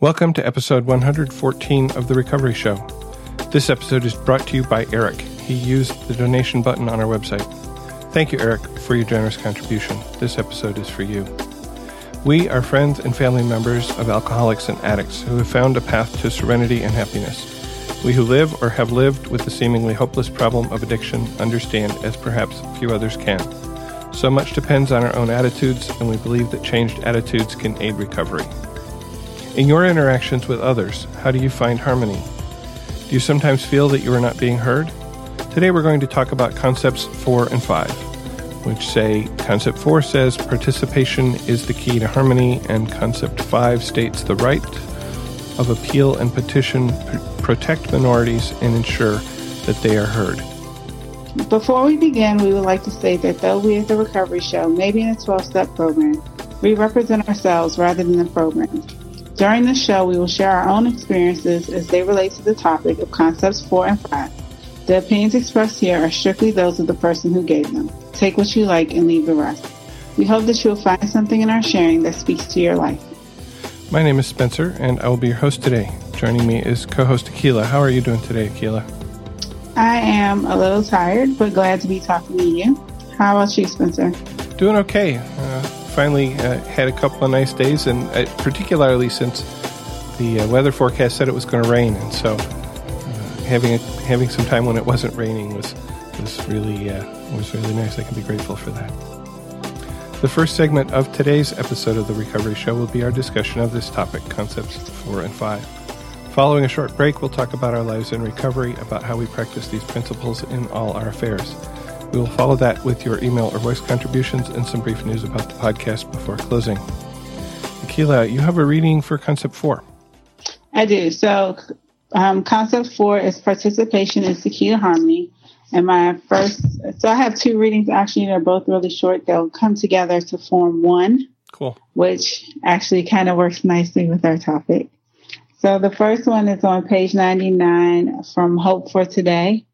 Welcome to episode 114 of The Recovery Show. This episode is brought to you by Eric. He used the donation button on our website. Thank you, Eric, for your generous contribution. This episode is for you. We are friends and family members of alcoholics and addicts who have found a path to serenity and happiness. We who live or have lived with the seemingly hopeless problem of addiction understand as perhaps few others can. So much depends on our own attitudes, and we believe that changed attitudes can aid recovery. In your interactions with others, how do you find harmony? Do you sometimes feel that you are not being heard? Today we're going to talk about concepts 4 and 5, which say concept 4 says participation is the key to harmony, and concept 5 states the right of appeal and petition pr- protect minorities and ensure that they are heard. Before we begin, we would like to say that though we at the Recovery Show may be in a 12 step program, we represent ourselves rather than the program. During the show, we will share our own experiences as they relate to the topic of concepts 4 and 5. The opinions expressed here are strictly those of the person who gave them. Take what you like and leave the rest. We hope that you will find something in our sharing that speaks to your life. My name is Spencer, and I will be your host today. Joining me is co host Akila. How are you doing today, Akila? I am a little tired, but glad to be talking to you. How about you, Spencer? Doing okay. Uh, finally uh, had a couple of nice days, and uh, particularly since the uh, weather forecast said it was going to rain, and so uh, having a, having some time when it wasn't raining was was really uh, was really nice. I can be grateful for that. The first segment of today's episode of the Recovery Show will be our discussion of this topic, concepts four and five. Following a short break, we'll talk about our lives in recovery, about how we practice these principles in all our affairs. We will follow that with your email or voice contributions and some brief news about the podcast before closing. Akila, you have a reading for Concept 4. I do. So, um, Concept 4 is participation in to harmony. And my first, so I have two readings actually, they're both really short. They'll come together to form one. Cool. Which actually kind of works nicely with our topic. So the first one is on page 99 from Hope for Today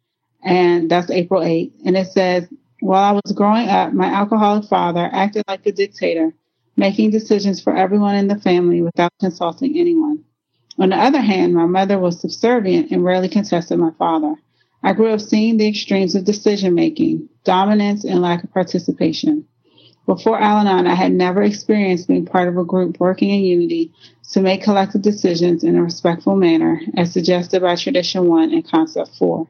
and that's April 8th. And it says, While I was growing up, my alcoholic father acted like a dictator, making decisions for everyone in the family without consulting anyone. On the other hand, my mother was subservient and rarely contested my father. I grew up seeing the extremes of decision making, dominance, and lack of participation. Before Al Anon, I had never experienced being part of a group working in unity to make collective decisions in a respectful manner, as suggested by Tradition 1 and Concept 4.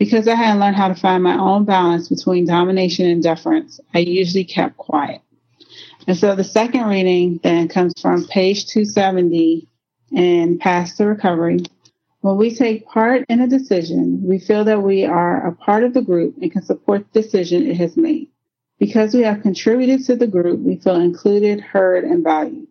Because I hadn't learned how to find my own balance between domination and deference, I usually kept quiet. And so the second reading then comes from page 270 in Paths to Recovery. When we take part in a decision, we feel that we are a part of the group and can support the decision it has made. Because we have contributed to the group, we feel included, heard, and valued.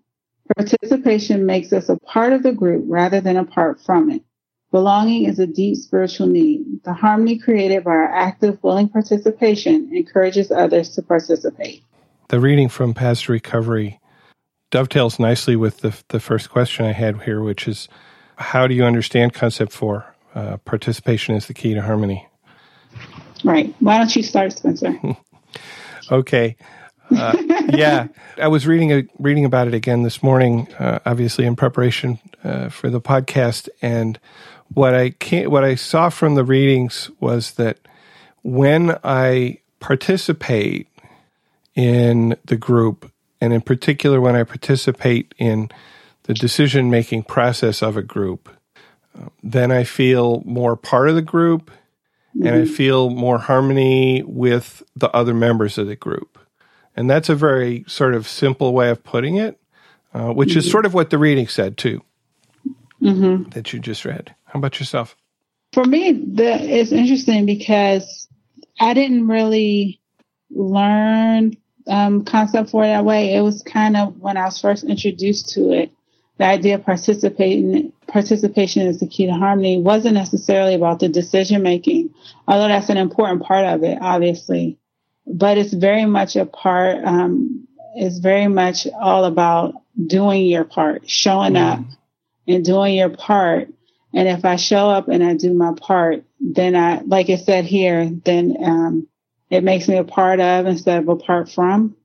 Participation makes us a part of the group rather than apart from it. Belonging is a deep spiritual need. The harmony created by our active, willing participation encourages others to participate. The reading from Paths to Recovery dovetails nicely with the, the first question I had here, which is how do you understand concept four? Uh, participation is the key to harmony. Right. Why don't you start, Spencer? okay. Uh, yeah, I was reading a, reading about it again this morning, uh, obviously in preparation uh, for the podcast, and what I can what I saw from the readings was that when I participate in the group, and in particular when I participate in the decision making process of a group, then I feel more part of the group, mm-hmm. and I mm-hmm. feel more harmony with the other members of the group. And that's a very sort of simple way of putting it, uh, which mm-hmm. is sort of what the reading said too, mm-hmm. that you just read. How about yourself? For me, the, it's interesting because I didn't really learn um, concept four that way. It was kind of when I was first introduced to it, the idea of participating participation is the key to harmony wasn't necessarily about the decision making, although that's an important part of it, obviously. But it's very much a part. Um, it's very much all about doing your part, showing mm. up, and doing your part and if I show up and I do my part, then I, like it said here, then um, it makes me a part of instead of apart from.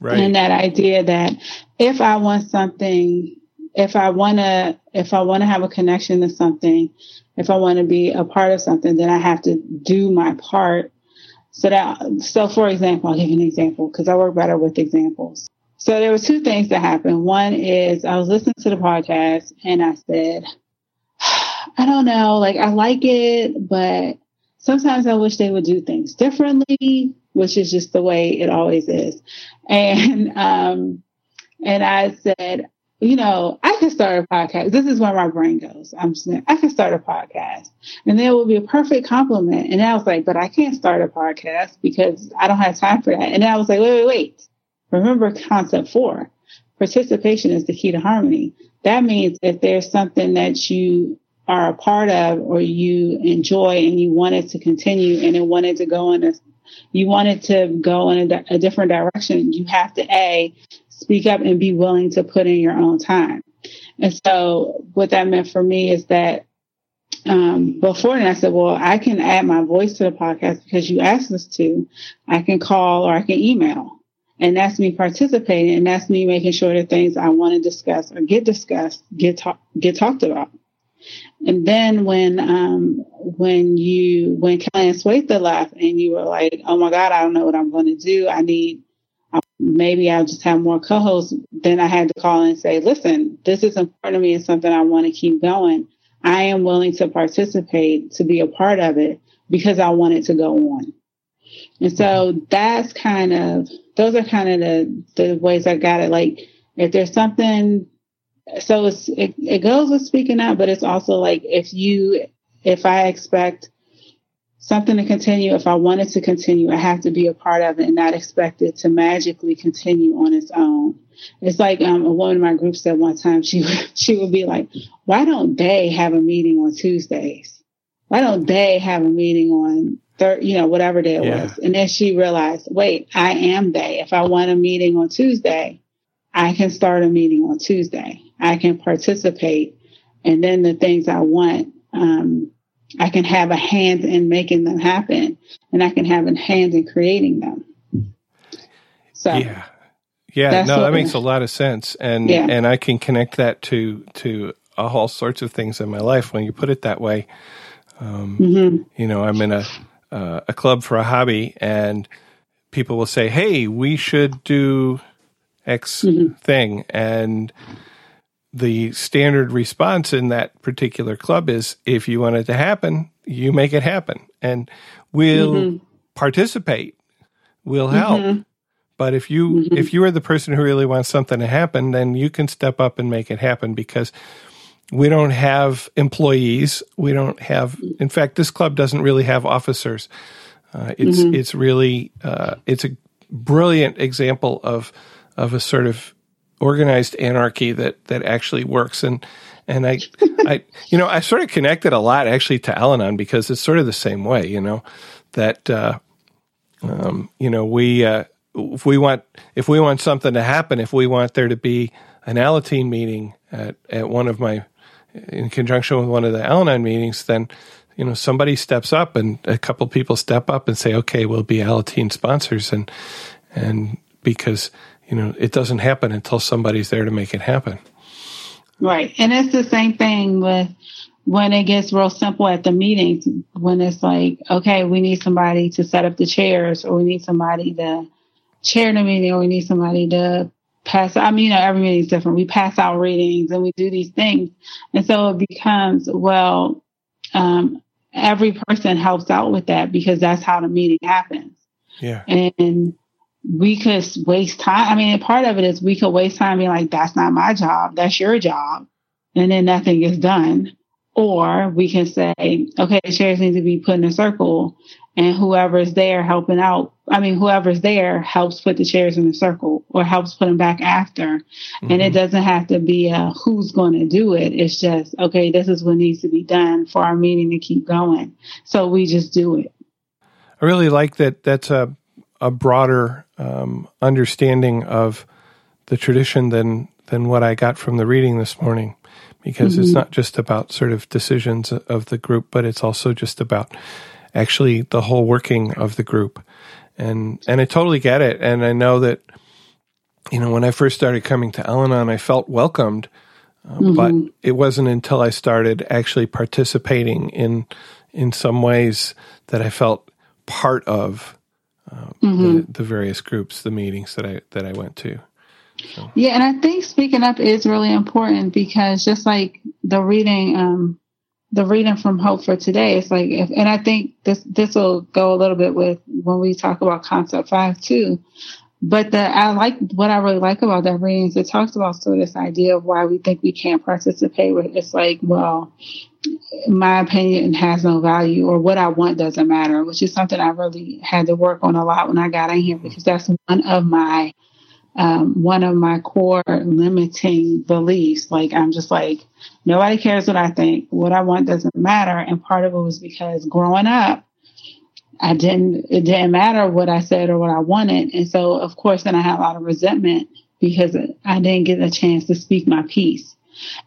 Right. And that idea that if I want something, if I want to, if I want to have a connection to something, if I want to be a part of something, then I have to do my part. So that, so for example, I'll give you an example because I work better with examples. So there were two things that happened. One is I was listening to the podcast and I said, I don't know, like I like it, but sometimes I wish they would do things differently, which is just the way it always is. And um and I said, you know, I could start a podcast. This is where my brain goes. I'm saying I could start a podcast. And then it would be a perfect compliment. And I was like, but I can't start a podcast because I don't have time for that. And I was like, wait, wait, wait. Remember concept four. Participation is the key to harmony. That means if there's something that you are a part of or you enjoy and you wanted to continue and it wanted to go in a you wanted to go in a, a different direction, you have to a speak up and be willing to put in your own time. And so what that meant for me is that um, before then I said, well, I can add my voice to the podcast because you asked us to. I can call or I can email. And that's me participating and that's me making sure that things I want to discuss or get discussed get talk, get talked about. And then when um, when you when Kelly Swetha left and you were like, oh my God, I don't know what I'm going to do. I need maybe I'll just have more co-hosts. Then I had to call and say, listen, this is important to me. It's something I want to keep going. I am willing to participate to be a part of it because I want it to go on. And so that's kind of those are kind of the the ways I got it. Like if there's something so it's it, it goes with speaking out, but it's also like if you if I expect something to continue, if I wanted to continue, I have to be a part of it and not expect it to magically continue on its own. It's like um, a woman in my group said one time she she would be like, "Why don't they have a meeting on Tuesdays? Why don't they have a meeting on third, you know, whatever day it yeah. was?" And then she realized, "Wait, I am they. If I want a meeting on Tuesday, I can start a meeting on Tuesday." I can participate. And then the things I want, um, I can have a hand in making them happen and I can have a hand in creating them. So yeah. Yeah, no, that makes a lot of sense. And yeah. and I can connect that to to all sorts of things in my life when you put it that way. Um, mm-hmm. You know, I'm in a uh, a club for a hobby, and people will say, "Hey, we should do X mm-hmm. thing," and the standard response in that particular club is if you want it to happen, you make it happen and we'll mm-hmm. participate. We'll help. Mm-hmm. But if you mm-hmm. if you are the person who really wants something to happen, then you can step up and make it happen because we don't have employees. We don't have in fact this club doesn't really have officers. Uh, it's mm-hmm. it's really uh, it's a brilliant example of of a sort of organized anarchy that that actually works. And and I I you know I sort of connected a lot actually to Al-Anon because it's sort of the same way you know that uh, um, you know we uh, if we want if we want something to happen if we want there to be an Alateen meeting at at one of my in conjunction with one of the Al-Anon meetings then you know somebody steps up and a couple people step up and say okay we'll be Alateen sponsors. And and because you know, it doesn't happen until somebody's there to make it happen. Right. And it's the same thing with when it gets real simple at the meetings, when it's like, okay, we need somebody to set up the chairs or we need somebody to chair the meeting or we need somebody to pass I mean, you know, every meeting is different. We pass out readings and we do these things. And so it becomes, well, um, every person helps out with that because that's how the meeting happens. Yeah. And we could waste time. I mean, part of it is we could waste time being like, that's not my job. That's your job. And then nothing is done. Or we can say, okay, the chairs need to be put in a circle and whoever's there helping out. I mean, whoever's there helps put the chairs in a circle or helps put them back after. Mm-hmm. And it mm-hmm. doesn't have to be a who's going to do it. It's just, okay, this is what needs to be done for our meeting to keep going. So we just do it. I really like that. That's a, a broader um, understanding of the tradition than than what I got from the reading this morning, because mm-hmm. it's not just about sort of decisions of the group, but it's also just about actually the whole working of the group, and and I totally get it, and I know that you know when I first started coming to Al-Anon, I felt welcomed Uh, mm-hmm. But it wasn't until I started actually participating in in some ways that I felt part of uh, mm-hmm. the, the, various groups, the meetings that I that I went to. So. Yeah, and I think speaking up is really important because just like the reading, um, the reading from Hope for Today, it's like, if, and I think this this will go a little bit with when we talk about Concept Five too. But the I like what I really like about that reading is it talks about sort of this idea of why we think we can't participate. With it's like, well, my opinion has no value, or what I want doesn't matter, which is something I really had to work on a lot when I got in here because that's one of my um, one of my core limiting beliefs. Like I'm just like nobody cares what I think. What I want doesn't matter, and part of it was because growing up I didn't, it didn't matter what I said or what I wanted. And so, of course, then I had a lot of resentment because I didn't get a chance to speak my piece.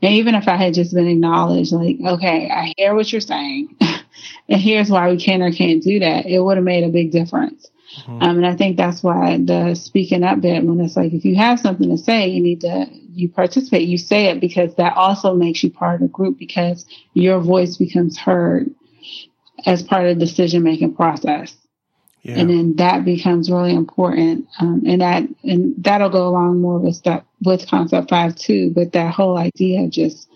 And even if I had just been acknowledged, like, okay, I hear what you're saying, and here's why we can or can't do that, it would have made a big difference. Mm-hmm. Um, and I think that's why the speaking up bit, when it's like, if you have something to say, you need to, you participate, you say it because that also makes you part of the group because your voice becomes heard as part of the decision making process. Yeah. And then that becomes really important. Um, and that, and that'll go along more with that, with concept five too. But that whole idea of just,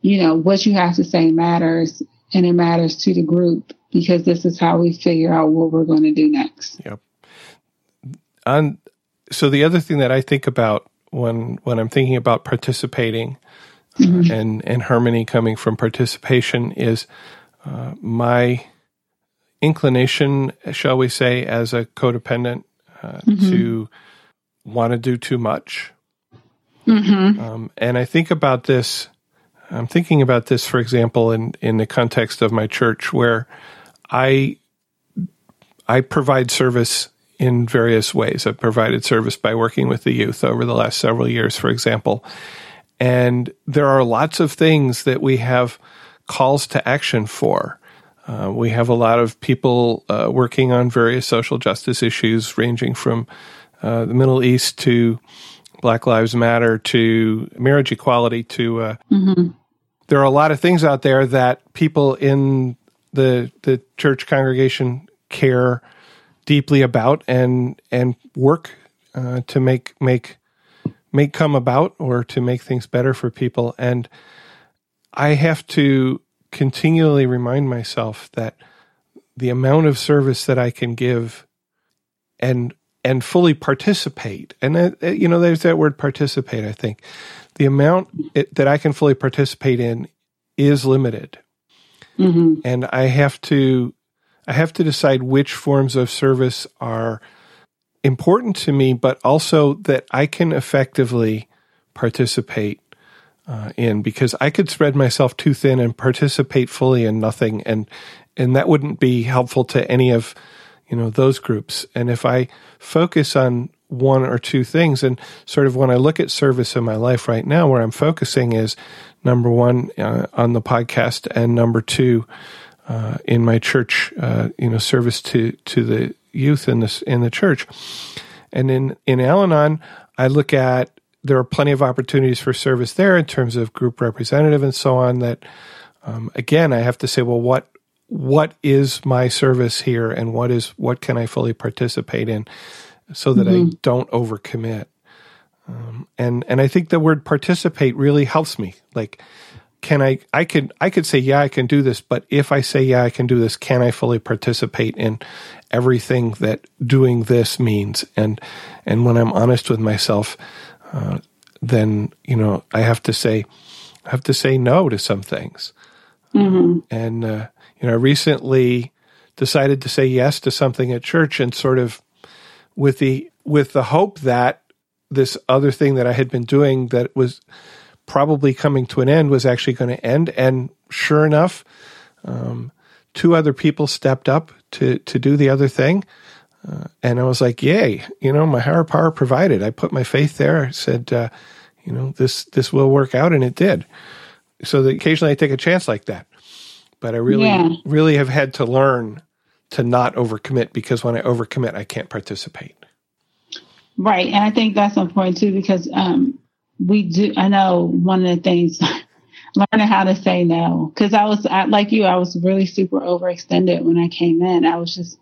you know, what you have to say matters and it matters to the group because this is how we figure out what we're going to do next. Yep. And so the other thing that I think about when, when I'm thinking about participating mm-hmm. uh, and, and harmony coming from participation is uh, my inclination, shall we say, as a codependent uh, mm-hmm. to want to do too much. Mm-hmm. Um, and I think about this. I'm thinking about this, for example, in in the context of my church, where I I provide service in various ways. I've provided service by working with the youth over the last several years, for example. And there are lots of things that we have calls to action for. Uh, we have a lot of people uh, working on various social justice issues, ranging from uh, the Middle East to Black Lives Matter to marriage equality to. Uh, mm-hmm. There are a lot of things out there that people in the the church congregation care deeply about and and work uh, to make make make come about or to make things better for people and I have to continually remind myself that the amount of service that I can give and and fully participate and uh, uh, you know there's that word participate I think the amount it, that I can fully participate in is limited mm-hmm. and I have to I have to decide which forms of service are important to me but also that I can effectively participate uh, in because I could spread myself too thin and participate fully in nothing, and and that wouldn't be helpful to any of you know those groups. And if I focus on one or two things, and sort of when I look at service in my life right now, where I'm focusing is number one uh, on the podcast, and number two uh, in my church, uh, you know, service to to the youth in this in the church. And in in Al-Anon, I look at there are plenty of opportunities for service there in terms of group representative and so on. That um, again, I have to say, well, what what is my service here, and what is what can I fully participate in, so that mm-hmm. I don't overcommit. Um, and and I think the word participate really helps me. Like, can I? I could I could say yeah, I can do this, but if I say yeah, I can do this, can I fully participate in everything that doing this means? And and when I'm honest with myself, uh, then you know I have to say I have to say no to some things. Mm-hmm. And uh, you know, I recently decided to say yes to something at church, and sort of with the with the hope that this other thing that I had been doing that was probably coming to an end was actually going to end. And sure enough, um, two other people stepped up to to do the other thing. Uh, and I was like, yay, you know, my higher power provided. I put my faith there. I said, uh, you know, this, this will work out. And it did. So that occasionally I take a chance like that. But I really, yeah. really have had to learn to not overcommit because when I overcommit, I can't participate. Right. And I think that's important too, because, um, we do, I know one of the things, learning how to say no. Cause I was, I, like you, I was really super overextended when I came in. I was just,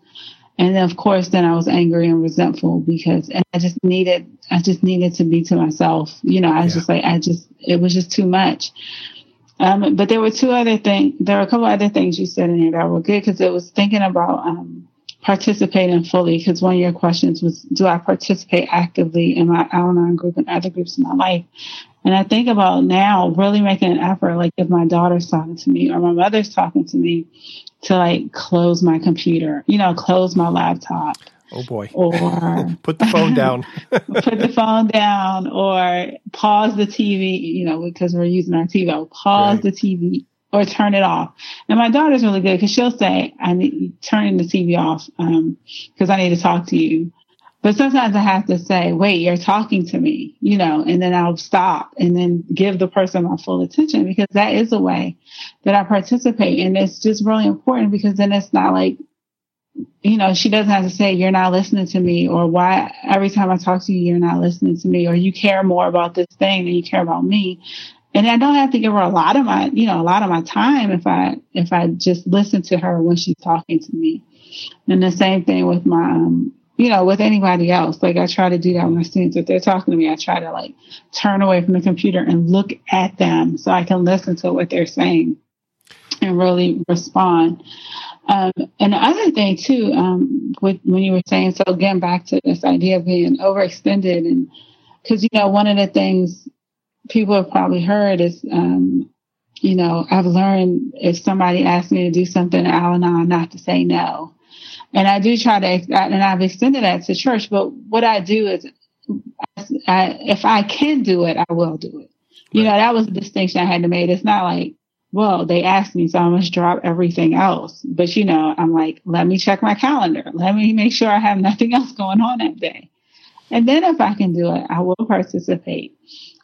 and then of course, then I was angry and resentful because, and I just needed, I just needed to be to myself. You know, I was yeah. just like, I just, it was just too much. Um, but there were two other things, there were a couple other things you said in here that were good because it was thinking about, um, participating fully because one of your questions was do i participate actively in my al-anon group and other groups in my life and i think about now really making an effort like if my daughter's talking to me or my mother's talking to me to like close my computer you know close my laptop Oh boy. Or put the phone down. put the phone down or pause the TV, you know, because we're using our TiVo. Pause right. the TV or turn it off. And my daughter's really good because she'll say, I need turning the TV off because um, I need to talk to you. But sometimes I have to say, wait, you're talking to me, you know, and then I'll stop and then give the person my full attention because that is a way that I participate. And it's just really important because then it's not like, you know, she doesn't have to say, you're not listening to me or why every time I talk to you, you're not listening to me or you care more about this thing than you care about me and I don't have to give her a lot of my, you know, a lot of my time if I if I just listen to her when she's talking to me. And the same thing with my, um, you know, with anybody else. Like I try to do that with my students. If they're talking to me, I try to like turn away from the computer and look at them so I can listen to what they're saying and really respond. Um, and the other thing too, um, with, when you were saying, so again, back to this idea of being overextended and because, you know, one of the things people have probably heard is, um, you know, I've learned if somebody asks me to do something at Al Anon, not to say no. And I do try to, and I've extended that to church, but what I do is, I, if I can do it, I will do it. You know, that was a distinction I had to make. It's not like, well, they asked me, so I must drop everything else. But, you know, I'm like, let me check my calendar. Let me make sure I have nothing else going on that day. And then if I can do it, I will participate.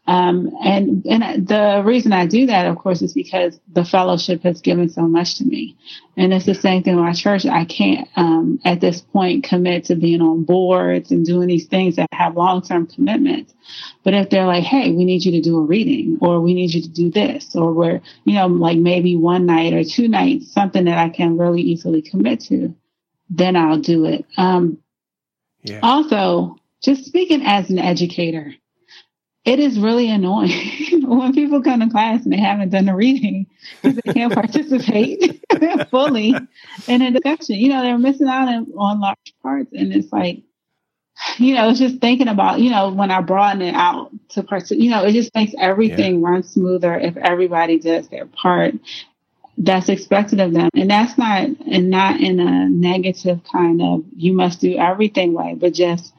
Um, and and the reason I do that, of course, is because the fellowship has given so much to me, and it's the same thing with my church. I can't um, at this point commit to being on boards and doing these things that have long term commitments. But if they're like, "Hey, we need you to do a reading," or "We need you to do this," or we're you know like maybe one night or two nights, something that I can really easily commit to, then I'll do it. Um, yeah. Also, just speaking as an educator it is really annoying when people come to class and they haven't done the reading because they can't participate fully in a discussion. You know, they're missing out on, on large parts. And it's like, you know, it's just thinking about, you know, when I broaden it out to participate, you know, it just makes everything yeah. run smoother if everybody does their part that's expected of them. And that's not, and not in a negative kind of, you must do everything way, but just,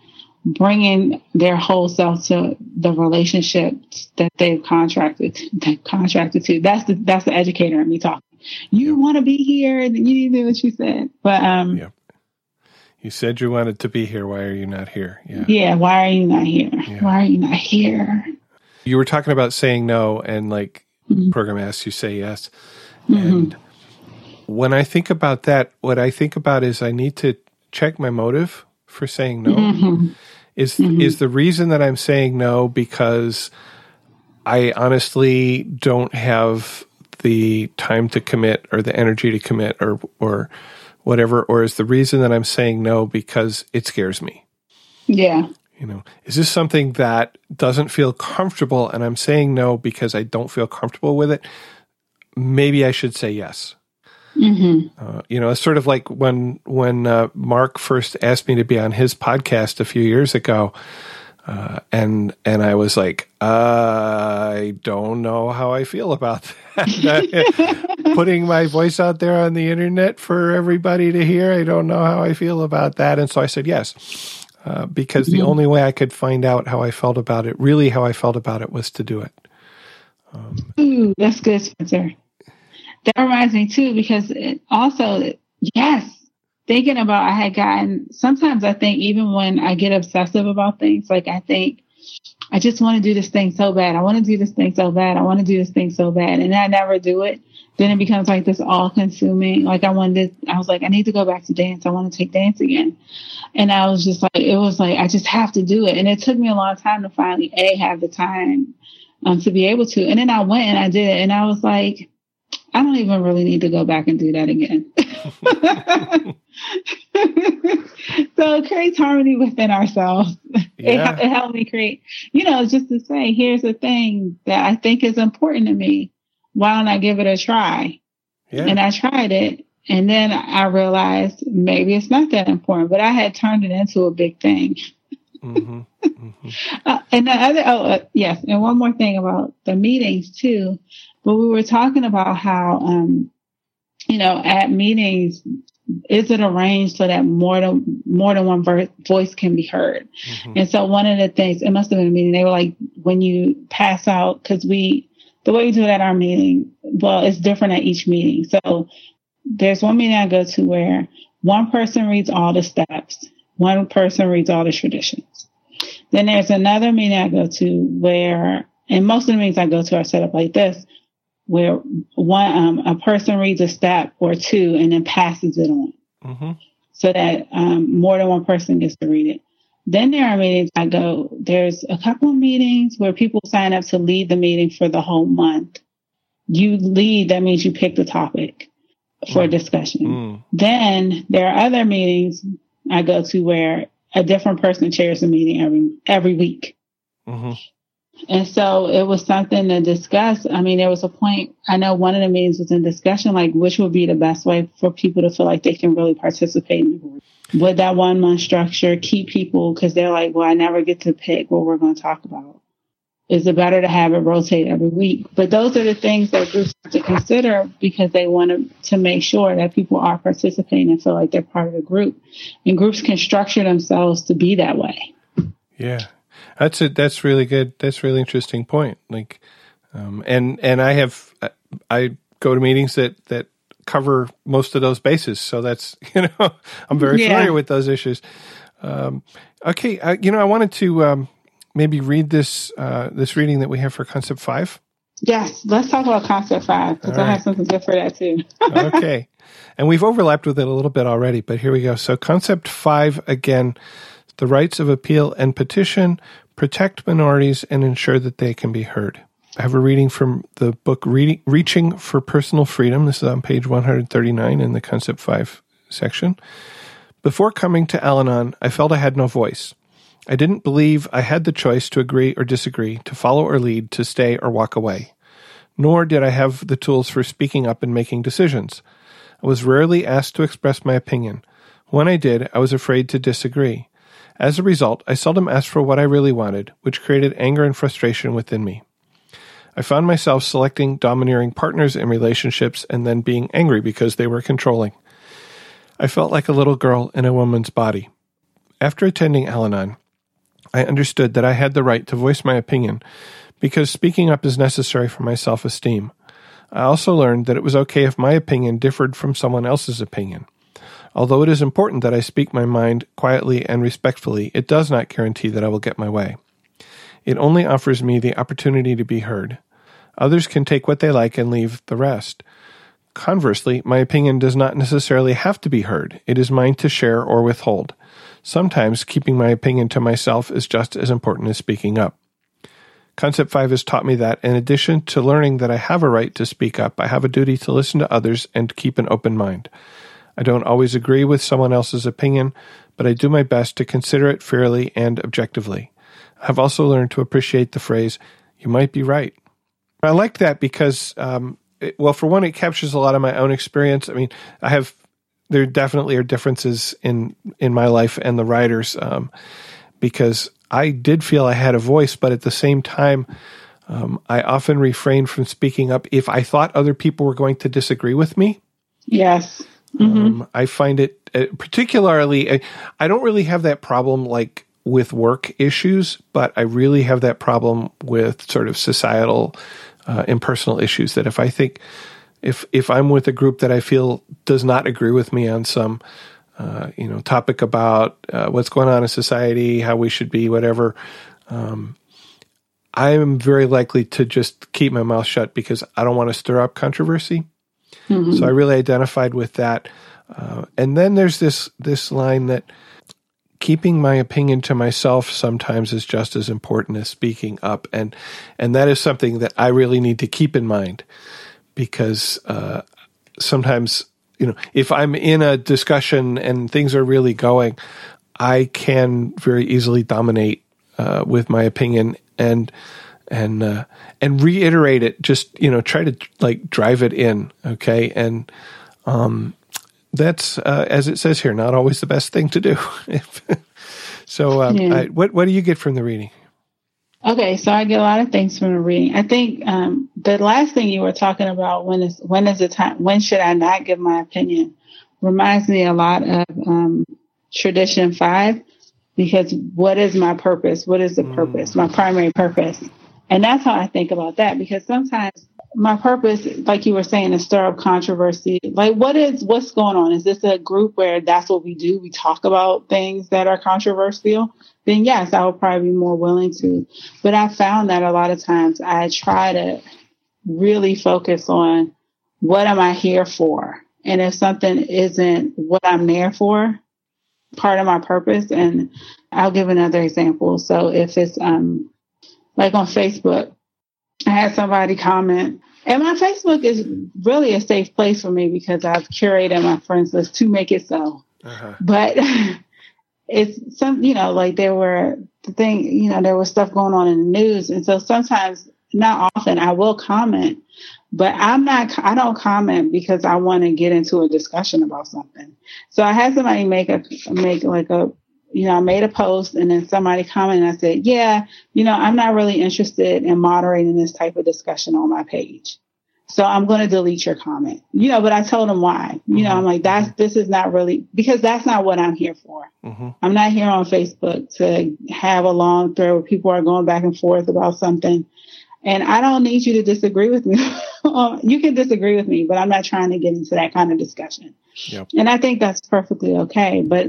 bringing their whole self to the relationships that they've contracted contracted to. That's the that's the educator in me talking. You want to be here, then you need to do what you said. But um, yep. you said you wanted to be here. Why are you not here? Yeah. Yeah. Why are you not here? Yeah. Why are you not here? You were talking about saying no, and like mm-hmm. program asks you say yes, mm-hmm. and when I think about that, what I think about is I need to check my motive for saying no. Mm-hmm. Is mm-hmm. is the reason that I'm saying no because I honestly don't have the time to commit or the energy to commit or or whatever or is the reason that I'm saying no because it scares me? Yeah. You know, is this something that doesn't feel comfortable and I'm saying no because I don't feel comfortable with it? Maybe I should say yes. Mm-hmm. Uh, you know, it's sort of like when when uh, Mark first asked me to be on his podcast a few years ago, uh, and and I was like, I don't know how I feel about that. Putting my voice out there on the internet for everybody to hear, I don't know how I feel about that. And so I said yes, uh, because mm-hmm. the only way I could find out how I felt about it, really how I felt about it, was to do it. Um, Ooh, that's good, Spencer that reminds me too, because it also, yes, thinking about I had gotten, sometimes I think even when I get obsessive about things, like I think I just want to do this thing so bad. I want to do this thing so bad. I want to do this thing so bad. And I never do it. Then it becomes like this all consuming. Like I wanted, I was like, I need to go back to dance. I want to take dance again. And I was just like, it was like, I just have to do it. And it took me a long time to finally, A, have the time um, to be able to. And then I went and I did it. And I was like, I don't even really need to go back and do that again. so it creates harmony within ourselves. Yeah. It, it helped me create, you know, just to say, here's the thing that I think is important to me. Why don't I give it a try? Yeah. And I tried it. And then I realized maybe it's not that important, but I had turned it into a big thing. Mm-hmm. Mm-hmm. Uh, and the other, oh, uh, yes, and one more thing about the meetings too. But we were talking about how, um, you know, at meetings, is it arranged so that more than more than one ver- voice can be heard? Mm-hmm. And so one of the things, it must have been a meeting. They were like, when you pass out, because we, the way we do it at our meeting, well, it's different at each meeting. So there's one meeting I go to where one person reads all the steps, one person reads all the traditions. Then there's another meeting I go to where, and most of the meetings I go to are set up like this where one um, a person reads a step or two and then passes it on, mm-hmm. so that um, more than one person gets to read it. Then there are meetings I go. There's a couple of meetings where people sign up to lead the meeting for the whole month. You lead, that means you pick the topic for mm. discussion. Mm. Then there are other meetings I go to where a different person chairs the meeting every every week. Mm-hmm. And so it was something to discuss. I mean, there was a point, I know one of the meetings was in discussion, like which would be the best way for people to feel like they can really participate in the group. Would that one month structure keep people, because they're like, well, I never get to pick what we're going to talk about. Is it better to have it rotate every week? But those are the things that groups have to consider because they want to, to make sure that people are participating and feel like they're part of the group. And groups can structure themselves to be that way. Yeah. That's it. That's really good. That's really interesting point. Like, um, and and I have I go to meetings that that cover most of those bases. So that's you know I'm very yeah. familiar with those issues. Um, okay, I, you know I wanted to um, maybe read this uh, this reading that we have for concept five. Yes, let's talk about concept five because right. I have something good for that too. okay, and we've overlapped with it a little bit already, but here we go. So concept five again the rights of appeal and petition, protect minorities, and ensure that they can be heard. I have a reading from the book Reaching for Personal Freedom. This is on page 139 in the Concept 5 section. Before coming to Al Anon, I felt I had no voice. I didn't believe I had the choice to agree or disagree, to follow or lead, to stay or walk away. Nor did I have the tools for speaking up and making decisions. I was rarely asked to express my opinion. When I did, I was afraid to disagree. As a result, I seldom asked for what I really wanted, which created anger and frustration within me. I found myself selecting domineering partners in relationships and then being angry because they were controlling. I felt like a little girl in a woman's body. After attending Al Anon, I understood that I had the right to voice my opinion because speaking up is necessary for my self esteem. I also learned that it was okay if my opinion differed from someone else's opinion. Although it is important that I speak my mind quietly and respectfully, it does not guarantee that I will get my way. It only offers me the opportunity to be heard. Others can take what they like and leave the rest. Conversely, my opinion does not necessarily have to be heard. It is mine to share or withhold. Sometimes keeping my opinion to myself is just as important as speaking up. Concept 5 has taught me that, in addition to learning that I have a right to speak up, I have a duty to listen to others and keep an open mind. I don't always agree with someone else's opinion, but I do my best to consider it fairly and objectively. I've also learned to appreciate the phrase, you might be right. I like that because, um, it, well, for one, it captures a lot of my own experience. I mean, I have, there definitely are differences in, in my life and the writers, um, because I did feel I had a voice, but at the same time, um, I often refrained from speaking up if I thought other people were going to disagree with me. Yes. Mm-hmm. Um, I find it uh, particularly, I, I don't really have that problem like with work issues, but I really have that problem with sort of societal uh, and personal issues. That if I think, if if I'm with a group that I feel does not agree with me on some, uh, you know, topic about uh, what's going on in society, how we should be, whatever, um, I'm very likely to just keep my mouth shut because I don't want to stir up controversy. Mm-hmm. So I really identified with that. Uh, and then there's this this line that keeping my opinion to myself sometimes is just as important as speaking up, and and that is something that I really need to keep in mind because uh, sometimes you know if I'm in a discussion and things are really going, I can very easily dominate uh, with my opinion and and uh, and reiterate it. Just you know, try to like drive it in, okay? And um, that's uh, as it says here, not always the best thing to do. so, um, yeah. I, what what do you get from the reading? Okay, so I get a lot of things from the reading. I think um, the last thing you were talking about when is when is the time when should I not give my opinion reminds me a lot of um, tradition five because what is my purpose? What is the mm. purpose? My primary purpose. And that's how I think about that because sometimes my purpose, like you were saying, is stir up controversy. Like, what is what's going on? Is this a group where that's what we do? We talk about things that are controversial. Then yes, I would probably be more willing to. But I found that a lot of times I try to really focus on what am I here for, and if something isn't what I'm there for, part of my purpose. And I'll give another example. So if it's um like on Facebook, I had somebody comment, and my Facebook is really a safe place for me because I've curated my friends list to make it so. Uh-huh. But it's some, you know, like there were the thing, you know, there was stuff going on in the news, and so sometimes, not often, I will comment, but I'm not, I don't comment because I want to get into a discussion about something. So I had somebody make a make like a you know, I made a post and then somebody commented and I said, yeah, you know, I'm not really interested in moderating this type of discussion on my page. So I'm going to delete your comment, you know, but I told them why, you mm-hmm. know, I'm like, that's, this is not really, because that's not what I'm here for. Mm-hmm. I'm not here on Facebook to have a long thread where people are going back and forth about something. And I don't need you to disagree with me. you can disagree with me, but I'm not trying to get into that kind of discussion. Yep. And I think that's perfectly okay. But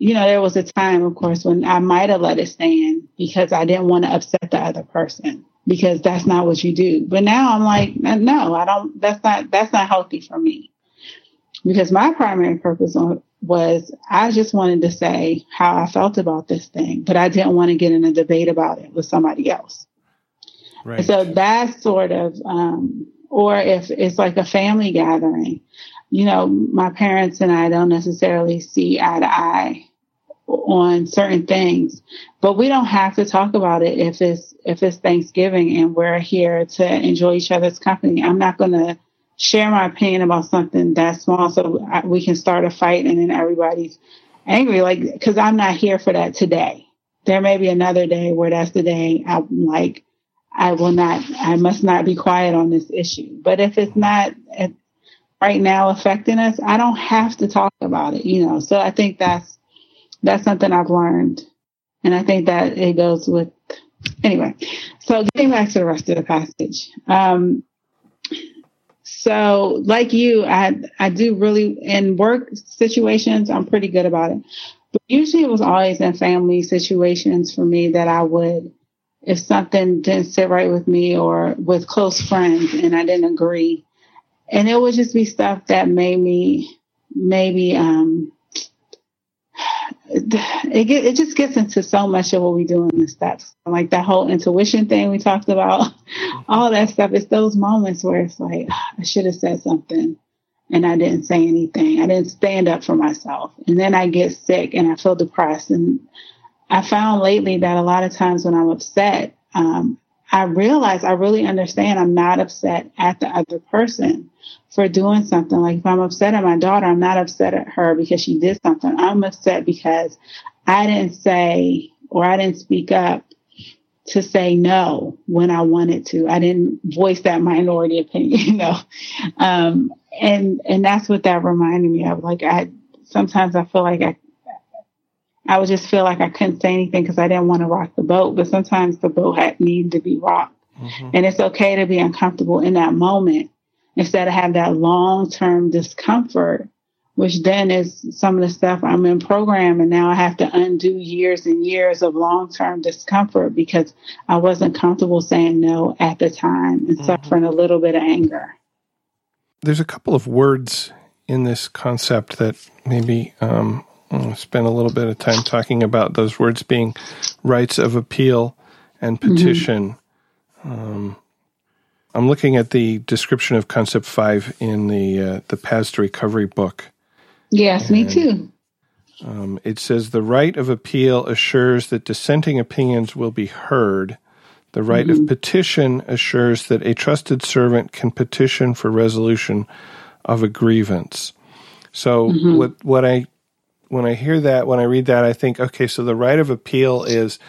you know, there was a time, of course, when I might have let it stand because I didn't want to upset the other person because that's not what you do. But now I'm like, no, I don't, that's not, that's not healthy for me because my primary purpose was I just wanted to say how I felt about this thing, but I didn't want to get in a debate about it with somebody else. Right. So that's sort of, um, or if it's like a family gathering, you know, my parents and I don't necessarily see eye to eye on certain things, but we don't have to talk about it if it's if it's Thanksgiving and we're here to enjoy each other's company. I'm not going to share my opinion about something that small so we can start a fight and then everybody's angry like because I'm not here for that today. There may be another day where that's the day I'm like I will not I must not be quiet on this issue. But if it's not right now affecting us, I don't have to talk about it, you know. So I think that's that's something I've learned. And I think that it goes with, anyway. So getting back to the rest of the passage. Um, so like you, I, I do really, in work situations, I'm pretty good about it. But usually it was always in family situations for me that I would, if something didn't sit right with me or with close friends and I didn't agree. And it would just be stuff that made me maybe, um, it get, it just gets into so much of what we do in the steps, like that whole intuition thing we talked about, all that stuff. It's those moments where it's like I should have said something, and I didn't say anything. I didn't stand up for myself, and then I get sick and I feel depressed. And I found lately that a lot of times when I'm upset, um, I realize I really understand I'm not upset at the other person for doing something. Like if I'm upset at my daughter, I'm not upset at her because she did something. I'm upset because I didn't say or I didn't speak up to say no when I wanted to. I didn't voice that minority opinion, you know. Um, and and that's what that reminded me of. Like I sometimes I feel like I I would just feel like I couldn't say anything because I didn't want to rock the boat. But sometimes the boat had needed to be rocked. Mm-hmm. And it's okay to be uncomfortable in that moment instead of have that long term discomfort which then is some of the stuff I'm in program. And now I have to undo years and years of long term discomfort because I wasn't comfortable saying no at the time and mm-hmm. suffering a little bit of anger. There's a couple of words in this concept that maybe um, I'll spend a little bit of time talking about those words being rights of appeal and mm-hmm. petition. Mm-hmm. Um, I'm looking at the description of concept five in the uh, the Paths to Recovery book. Yes, and, me too. Um, it says the right of appeal assures that dissenting opinions will be heard. The right mm-hmm. of petition assures that a trusted servant can petition for resolution of a grievance. So mm-hmm. what what I when I hear that, when I read that, I think, okay, so the right of appeal is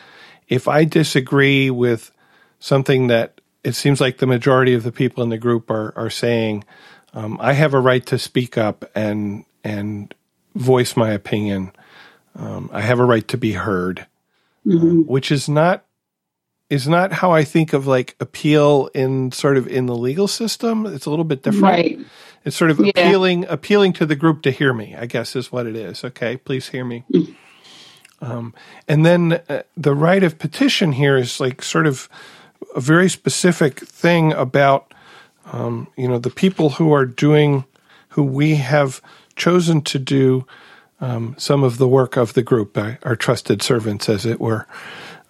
if I disagree with something that it seems like the majority of the people in the group are are saying, um, I have a right to speak up and and voice my opinion. Um, I have a right to be heard, mm-hmm. um, which is not is not how I think of like appeal in sort of in the legal system. It's a little bit different. Right. It's sort of yeah. appealing appealing to the group to hear me. I guess is what it is. Okay, please hear me. Mm-hmm. Um, and then uh, the right of petition here is like sort of a very specific thing about um, you know the people who are doing who we have chosen to do um, some of the work of the group, uh, our trusted servants, as it were,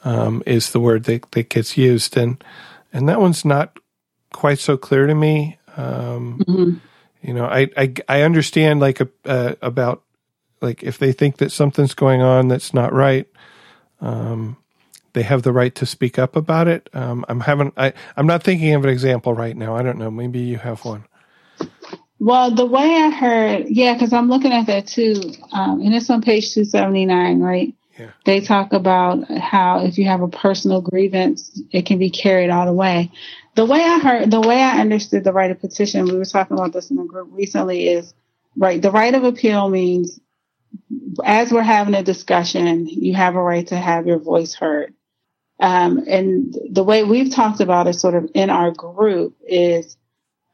um, is the word that, that gets used, and and that one's not quite so clear to me. Um, mm-hmm. You know, I, I I understand like a, uh, about like if they think that something's going on that's not right, um, they have the right to speak up about it. Um, I'm having I I'm not thinking of an example right now. I don't know. Maybe you have one. Well, the way I heard, yeah, because I'm looking at that too, um, and it's on page 279, right? Yeah. They talk about how if you have a personal grievance, it can be carried all the way. The way I heard, the way I understood the right of petition, we were talking about this in the group recently, is right. The right of appeal means as we're having a discussion, you have a right to have your voice heard. Um, and the way we've talked about it sort of in our group is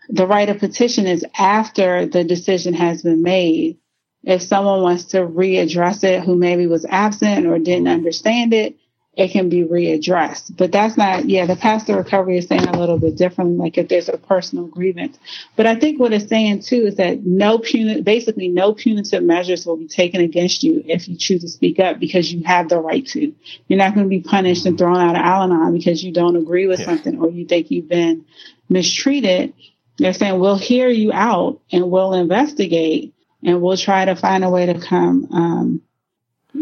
the right of petition is after the decision has been made. If someone wants to readdress it who maybe was absent or didn't understand it, it can be readdressed. But that's not, yeah, the Paths to Recovery is saying a little bit differently, like if there's a personal grievance. But I think what it's saying too is that no punitive, basically no punitive measures will be taken against you if you choose to speak up because you have the right to. You're not going to be punished and thrown out of Al Anon because you don't agree with yeah. something or you think you've been mistreated they're saying we'll hear you out and we'll investigate and we'll try to find a way to come um,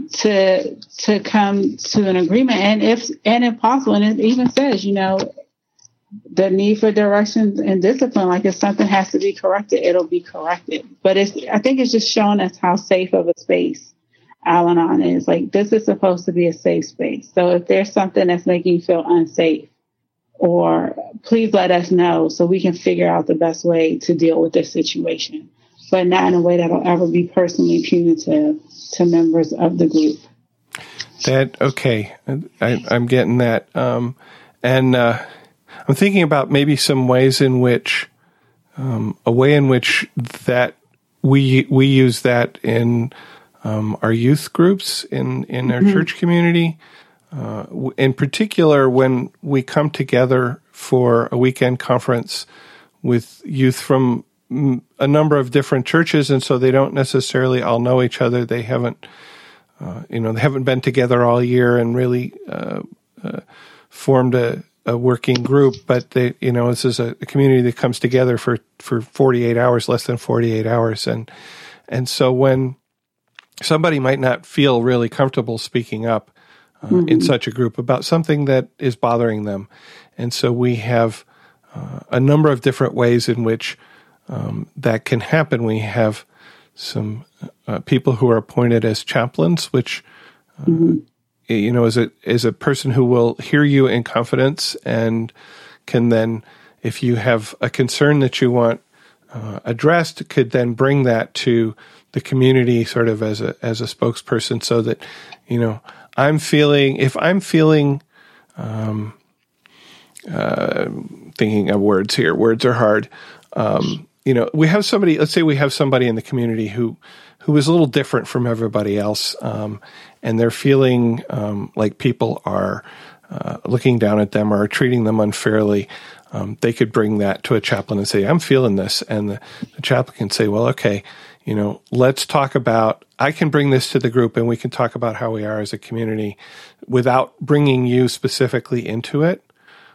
to to come to an agreement. And if and if possible, and it even says, you know, the need for direction and discipline, like if something has to be corrected, it'll be corrected. But it's I think it's just showing us how safe of a space Al Anon is. Like this is supposed to be a safe space. So if there's something that's making you feel unsafe, or please let us know so we can figure out the best way to deal with this situation, but not in a way that'll ever be personally punitive to members of the group. That okay, I, am getting that, um, and uh, I'm thinking about maybe some ways in which um, a way in which that we we use that in um, our youth groups in in our mm-hmm. church community. Uh, in particular, when we come together for a weekend conference with youth from a number of different churches, and so they don't necessarily all know each other. They haven't, uh, you know, they haven't been together all year and really uh, uh formed a, a, working group. But they, you know, this is a, a community that comes together for for 48 hours, less than 48 hours, and and so when somebody might not feel really comfortable speaking up uh, mm-hmm. in such a group about something that is bothering them. And so we have uh, a number of different ways in which um, that can happen. We have some uh, people who are appointed as chaplains, which uh, mm-hmm. you know is a is a person who will hear you in confidence and can then, if you have a concern that you want uh, addressed, could then bring that to the community, sort of as a as a spokesperson, so that you know I'm feeling, if I'm feeling, um, uh, thinking of words here, words are hard. Um, you know, we have somebody. Let's say we have somebody in the community who who is a little different from everybody else, um, and they're feeling um, like people are uh, looking down at them or treating them unfairly. Um, they could bring that to a chaplain and say, "I'm feeling this," and the, the chaplain can say, "Well, okay." You know, let's talk about. I can bring this to the group, and we can talk about how we are as a community, without bringing you specifically into it.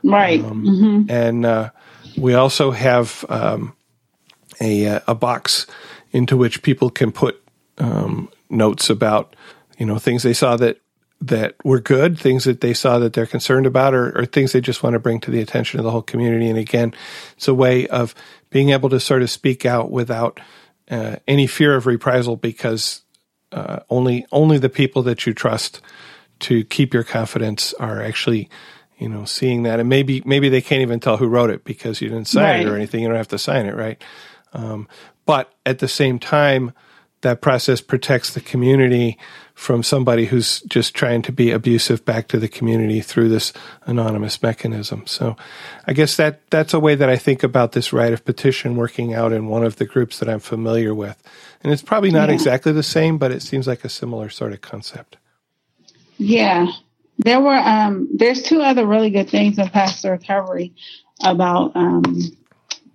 Right. Um, mm-hmm. And uh, we also have um, a uh, a box into which people can put um, notes about you know things they saw that that were good, things that they saw that they're concerned about, or, or, things they just want to bring to the attention of the whole community. And again, it's a way of being able to sort of speak out without uh, any fear of reprisal, because uh, only only the people that you trust to keep your confidence are actually you know seeing that, and maybe maybe they can't even tell who wrote it because you didn't sign right. it or anything. You don't have to sign it, right? Um, but at the same time, that process protects the community from somebody who's just trying to be abusive back to the community through this anonymous mechanism. So I guess that that's a way that I think about this right of petition working out in one of the groups that I'm familiar with. And it's probably not yeah. exactly the same, but it seems like a similar sort of concept. Yeah. There were um there's two other really good things in Paths to Recovery about um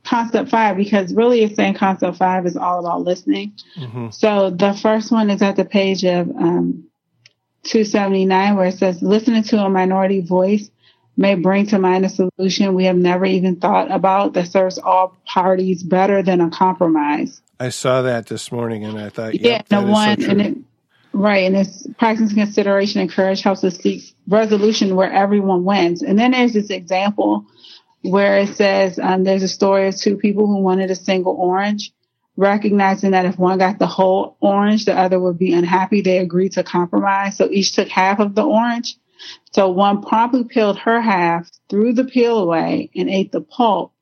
concept five because really it's saying concept five is all about listening. Mm-hmm. So the first one is at the page of um, 279 where it says listening to a minority voice may bring to mind a solution we have never even thought about that serves all parties better than a compromise. I saw that this morning and I thought, yeah, the one, so and it, right. And it's practice consideration and courage helps us seek resolution where everyone wins. And then there's this example where it says um, there's a story of two people who wanted a single orange. Recognizing that if one got the whole orange, the other would be unhappy, they agreed to compromise. So each took half of the orange. So one promptly peeled her half, threw the peel away, and ate the pulp.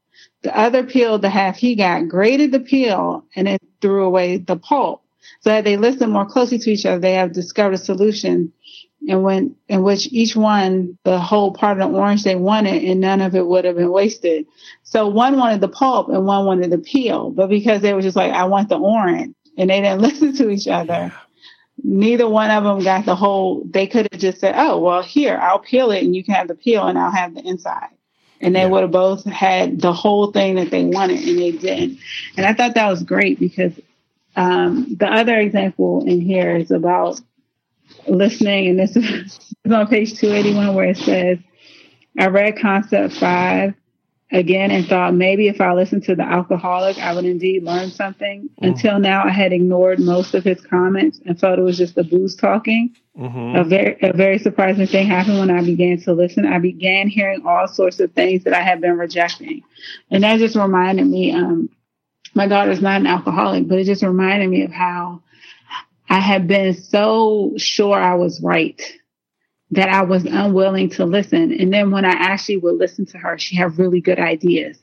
The other peeled the half he got, grated the peel, and then threw away the pulp. So that they listened more closely to each other, they have discovered a solution and when in which each one the whole part of the orange they wanted and none of it would have been wasted. So one wanted the pulp and one wanted the peel but because they were just like i want the orange and they didn't listen to each other neither one of them got the whole they could have just said oh well here i'll peel it and you can have the peel and i'll have the inside. And they yeah. would have both had the whole thing that they wanted and they didn't and i thought that was great because um, the other example in here is about listening, and this is on page 281 where it says, I read concept five again and thought maybe if I listened to the alcoholic, I would indeed learn something. Mm-hmm. Until now, I had ignored most of his comments and felt it was just the booze talking. Mm-hmm. A very a very surprising thing happened when I began to listen. I began hearing all sorts of things that I had been rejecting, and that just reminded me. Um, my daughter's not an alcoholic, but it just reminded me of how I had been so sure I was right that I was unwilling to listen. And then when I actually would listen to her, she had really good ideas.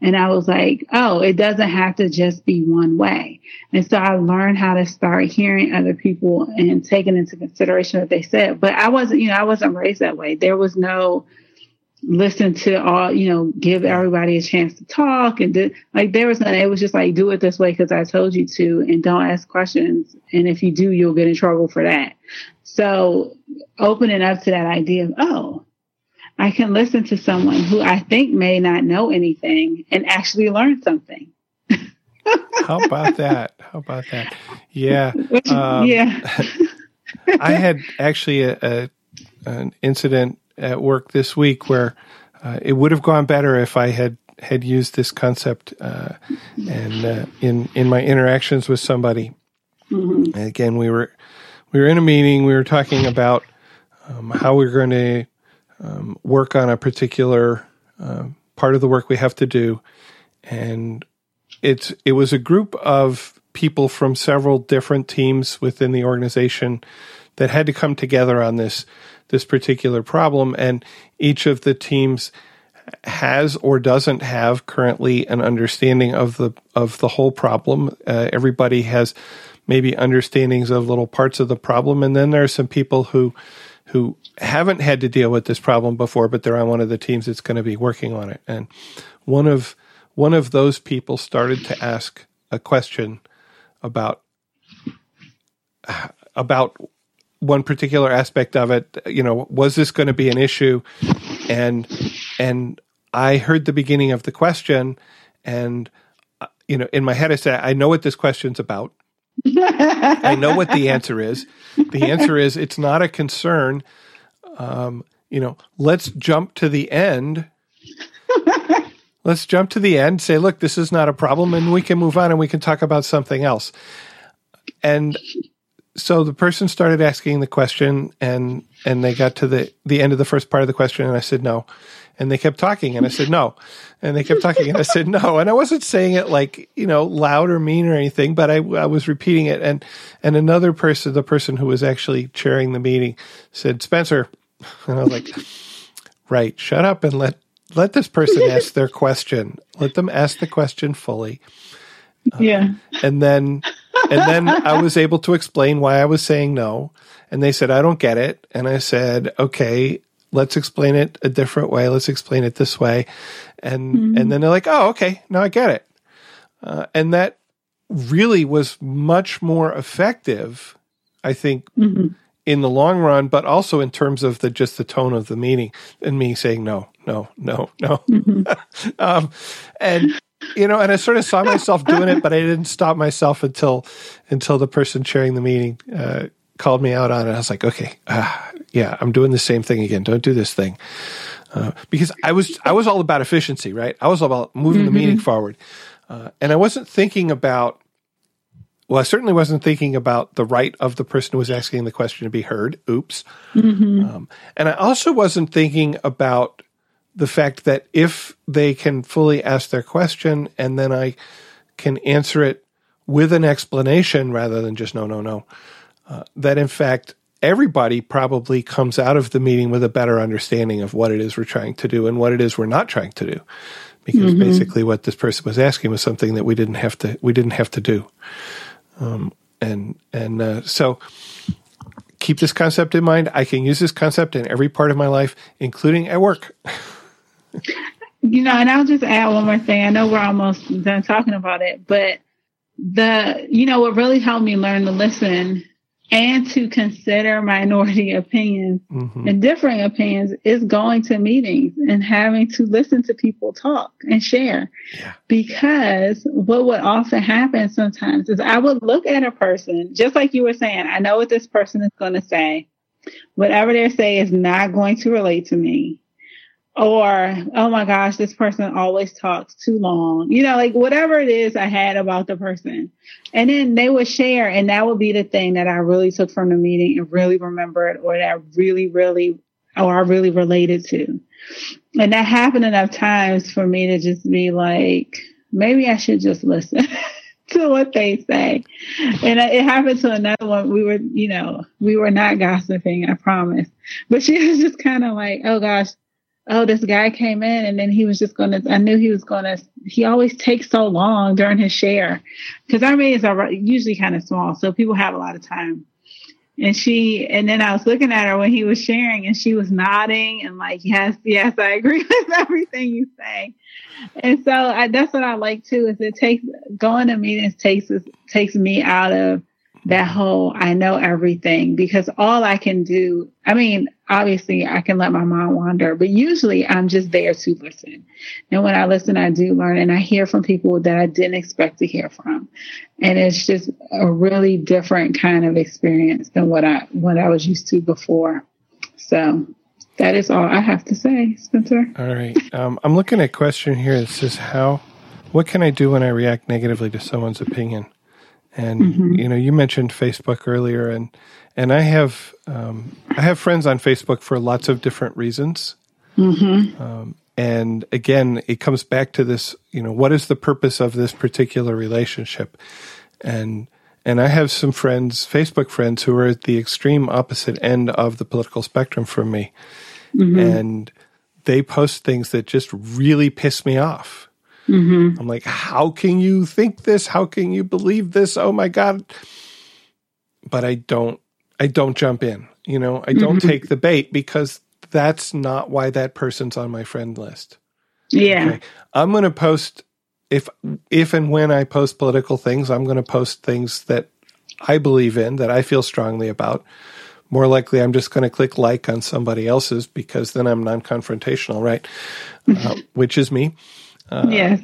And I was like, oh, it doesn't have to just be one way. And so I learned how to start hearing other people and taking into consideration what they said. But I wasn't, you know, I wasn't raised that way. There was no, listen to all, you know, give everybody a chance to talk and do, like there was nothing. It was just like do it this way because I told you to, and don't ask questions. And if you do, you'll get in trouble for that. So opening up to that idea of oh, I can listen to someone who I think may not know anything and actually learn something. How about that? How about that? Yeah. Um, yeah. I had actually a, a, an incident at work this week where uh, it would have gone better if I had had used this concept uh, and uh, in in my interactions with somebody. Mm-hmm. Again, we were we were in a meeting. We were talking about um, how we are going to um, work on a particular um, part of the work we have to do, and it's it was a group of people from several different teams within the organization that had to come together on this this particular problem. And each of the teams has or doesn't have currently an understanding of the of the whole problem. Uh, everybody has maybe understandings of little parts of the problem, and then there are some people who who haven't had to deal with this problem before, but they're on one of the teams that's going to be working on it. And one of one of those people started to ask a question about about one particular aspect of it you know was this going to be an issue? And and i heard the beginning of the question and uh, you know in my head i said i know what this question's about. I know what the answer is. The answer is it's not a concern. Um, you know let's jump to the end. Let's jump to the end say look this is not a problem and we can move on and we can talk about something else. And so the person started asking the question and and they got to the the end of the first part of the question and I said no. And they kept talking and I said no. And they kept talking and I said no. And I wasn't saying it like you know loud or mean or anything but I, I was repeating it. And and another person the person who was actually chairing the meeting said Spencer and I was like right shut up and let let this person ask their question. Let them ask the question fully. Yeah. Uh, and then and then I was able to explain why I was saying no. And they said, I don't get it. And I said, okay, let's explain it a different way. Let's explain it this way. And, mm-hmm. and then they're like, oh, okay, now I get it. Uh, and that really was much more effective, I think, mm-hmm. in the long run, but also in terms of the just the tone of the meeting and me saying no, no, no, no. Mm-hmm. um, and you know, and I sort of saw myself doing it, but I didn't stop myself until until the person chairing the meeting uh, called me out on it. I was like, okay, uh, yeah, I'm doing the same thing again. Don't do this thing. Uh, because I was I was all about efficiency, right? I was all about moving mm-hmm. the meeting forward, uh, and I wasn't thinking about. Well, I certainly wasn't thinking about the right of the person who was asking the question to be heard. Oops. Mm-hmm. Um, and I also wasn't thinking about the fact that if they can fully ask their question and then I can answer it with an explanation rather than just no, no, no, uh, that in fact everybody probably comes out of the meeting with a better understanding of what it is we're trying to do and what it is we're not trying to do. Because mm-hmm. basically what this person was asking was something that we didn't have to, we didn't have to do. Um, and, and, uh, so keep this concept in mind. I can use this concept in every part of my life, including at work. you know, and I'll just add one more thing. I know we're almost done talking about it, but the, you know, what really helped me learn to listen and to consider minority opinions mm-hmm. and differing opinions is going to meetings and having to listen to people talk and share. Yeah. Because what would often happen sometimes is I would look at a person, just like you were saying, I know what this person is going to say. Whatever they say is not going to relate to me or oh my gosh this person always talks too long. You know like whatever it is i had about the person. And then they would share and that would be the thing that i really took from the meeting and really remembered or that really really or i really related to. And that happened enough times for me to just be like maybe i should just listen to what they say. And it happened to another one. We were you know we were not gossiping i promise. But she was just kind of like oh gosh oh, this guy came in and then he was just going to, I knew he was going to, he always takes so long during his share because our meetings are usually kind of small. So people have a lot of time. And she, and then I was looking at her when he was sharing and she was nodding and like, yes, yes, I agree with everything you say. And so I, that's what I like too, is it takes, going to meetings takes, takes me out of that whole I know everything because all I can do, I mean, obviously I can let my mind wander, but usually I'm just there to listen. And when I listen, I do learn and I hear from people that I didn't expect to hear from. And it's just a really different kind of experience than what I, what I was used to before. So that is all I have to say, Spencer. All right. Um, I'm looking at a question here that says, how, what can I do when I react negatively to someone's opinion? And mm-hmm. you know, you mentioned Facebook earlier, and and I have um, I have friends on Facebook for lots of different reasons. Mm-hmm. Um, and again, it comes back to this. You know, what is the purpose of this particular relationship? And and I have some friends, Facebook friends, who are at the extreme opposite end of the political spectrum from me, mm-hmm. and they post things that just really piss me off Mm-hmm. I'm like, how can you think this? How can you believe this? Oh my God. But I don't, I don't jump in. You know, I don't mm-hmm. take the bait because that's not why that person's on my friend list. Yeah. Okay? I'm going to post if if and when I post political things, I'm going to post things that I believe in that I feel strongly about. More likely, I'm just going to click like on somebody else's because then I'm non-confrontational, right? uh, which is me. Uh, yes.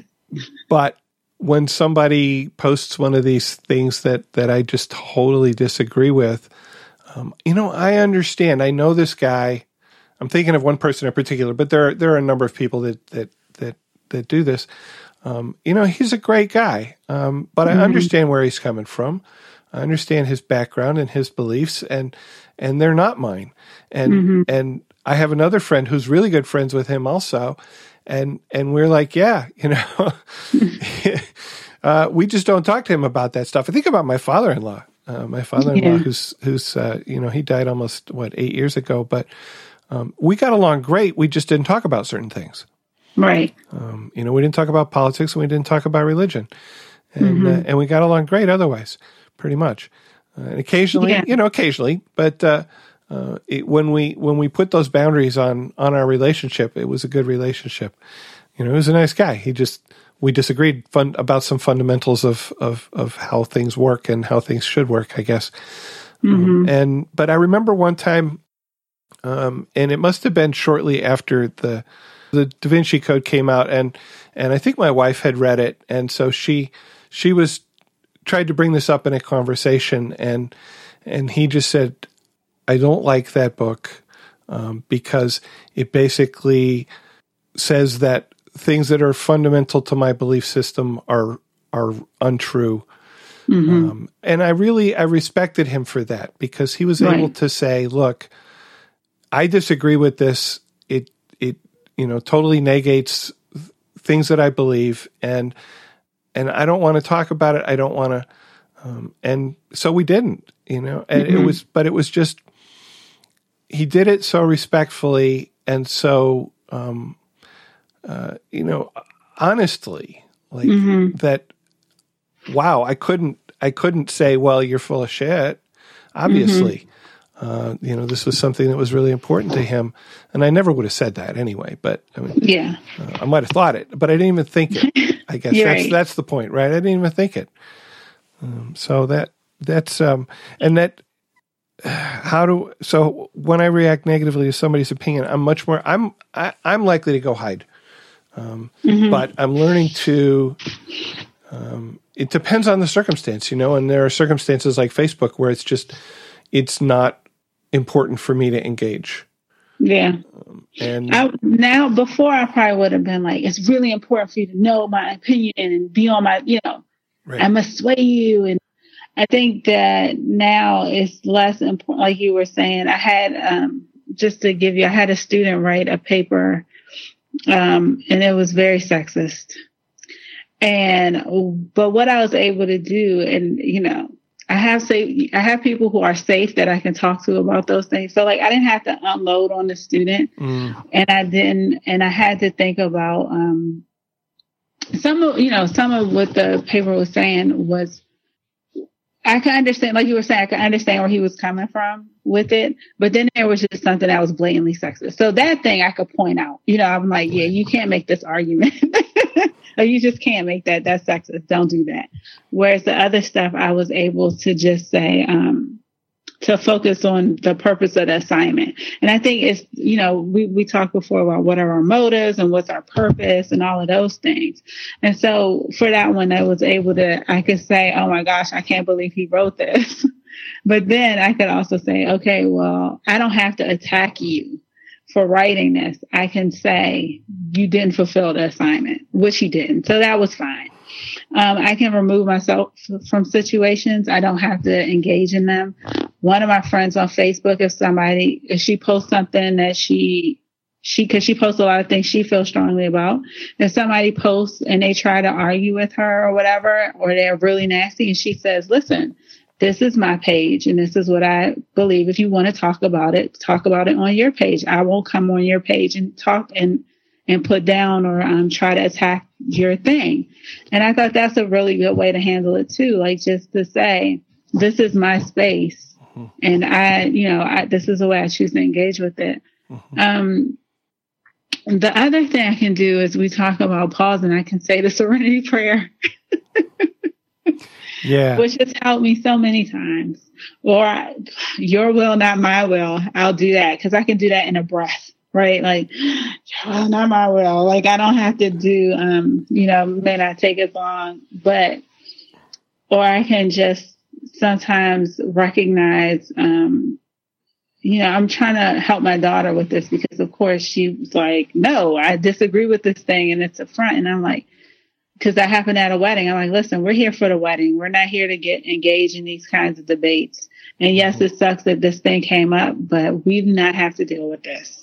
But when somebody posts one of these things that that I just totally disagree with, um, you know, I understand. I know this guy. I'm thinking of one person in particular, but there are, there are a number of people that that that that do this. Um, you know, he's a great guy, um, but mm-hmm. I understand where he's coming from. I understand his background and his beliefs, and and they're not mine. And mm-hmm. and I have another friend who's really good friends with him also, and and we're like, yeah, you know, uh, we just don't talk to him about that stuff. I think about my father-in-law. Uh, my father-in-law, yeah. who's who's uh, you know he died almost what eight years ago, but um, we got along great. We just didn't talk about certain things. Right. Um, you know, we didn't talk about politics and we didn't talk about religion, and mm-hmm. uh, and we got along great otherwise, pretty much. Uh, and occasionally, yeah. you know, occasionally, but uh, uh, it, when we when we put those boundaries on on our relationship, it was a good relationship. You know, he was a nice guy. He just we disagreed fun, about some fundamentals of, of of how things work and how things should work, I guess. Mm-hmm. Um, and but I remember one time, um, and it must have been shortly after the the Da Vinci Code came out, and and I think my wife had read it, and so she she was tried to bring this up in a conversation, and and he just said, I don't like that book um, because it basically says that things that are fundamental to my belief system are are untrue. Mm-hmm. Um, and I really I respected him for that because he was right. able to say, "Look, I disagree with this. It it you know totally negates things that I believe, and and I don't want to talk about it. I don't want to." Um, and so we didn't, you know. And mm-hmm. it was, but it was just he did it so respectfully and so um, uh, you know honestly like mm-hmm. that wow i couldn't i couldn't say well you're full of shit obviously mm-hmm. uh, you know this was something that was really important to him and i never would have said that anyway but i mean yeah uh, i might have thought it but i didn't even think it i guess that's right. that's the point right i didn't even think it um, so that that's um and that how do so when I react negatively to somebody's opinion, I'm much more I'm I, am i am likely to go hide, um, mm-hmm. but I'm learning to. Um, it depends on the circumstance, you know, and there are circumstances like Facebook where it's just it's not important for me to engage. Yeah. Um, and I, now, before I probably would have been like, it's really important for you to know my opinion and be on my, you know, right. I must sway you and I think that now it's less important. Like you were saying, I had, um, just to give you, I had a student write a paper, um, and it was very sexist. And, but what I was able to do, and, you know, I have say I have people who are safe that I can talk to about those things. So like I didn't have to unload on the student, mm. and I didn't, and I had to think about um, some of you know some of what the paper was saying was I can understand, like you were saying, I can understand where he was coming from with it, but then there was just something that was blatantly sexist. So that thing I could point out. You know, I'm like, yeah, you can't make this argument. or you just can't make that. That's sexist. Don't do that. Whereas the other stuff, I was able to just say, um, to focus on the purpose of the assignment. And I think it's, you know, we, we talked before about what are our motives and what's our purpose and all of those things. And so for that one, I was able to, I could say, oh my gosh, I can't believe he wrote this. but then I could also say, okay, well, I don't have to attack you for writing this. I can say you didn't fulfill the assignment, which he didn't. So that was fine. Um, I can remove myself from situations. I don't have to engage in them. One of my friends on Facebook, if somebody, if she posts something that she, she, cause she posts a lot of things she feels strongly about. If somebody posts and they try to argue with her or whatever, or they're really nasty and she says, listen, this is my page and this is what I believe. If you want to talk about it, talk about it on your page. I won't come on your page and talk and and put down or um, try to attack your thing. And I thought that's a really good way to handle it too. Like just to say, this is my space. Mm-hmm. And I, you know, I, this is the way I choose to engage with it. Mm-hmm. Um, the other thing I can do is we talk about pause and I can say the serenity prayer. yeah. Which has helped me so many times. Or your will, not my will. I'll do that because I can do that in a breath right? Like, oh, not my will. Like, I don't have to do, um, you know, may not take as long, but, or I can just sometimes recognize, um, you know, I'm trying to help my daughter with this because, of course, she was like, no, I disagree with this thing and it's a front. And I'm like, because that happened at a wedding. I'm like, listen, we're here for the wedding. We're not here to get engaged in these kinds of debates. And yes, it sucks that this thing came up, but we do not have to deal with this.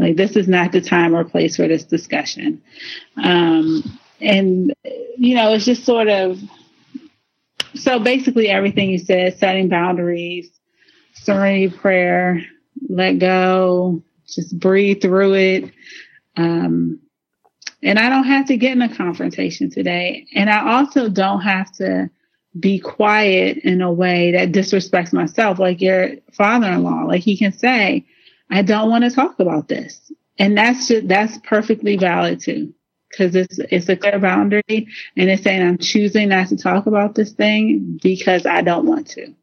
Like, this is not the time or place for this discussion. Um, and, you know, it's just sort of so basically everything you said setting boundaries, serenity prayer, let go, just breathe through it. Um, and I don't have to get in a confrontation today. And I also don't have to be quiet in a way that disrespects myself, like your father in law. Like he can say, I don't want to talk about this. And that's just, that's perfectly valid too. Cause it's, it's a clear boundary and it's saying I'm choosing not to talk about this thing because I don't want to.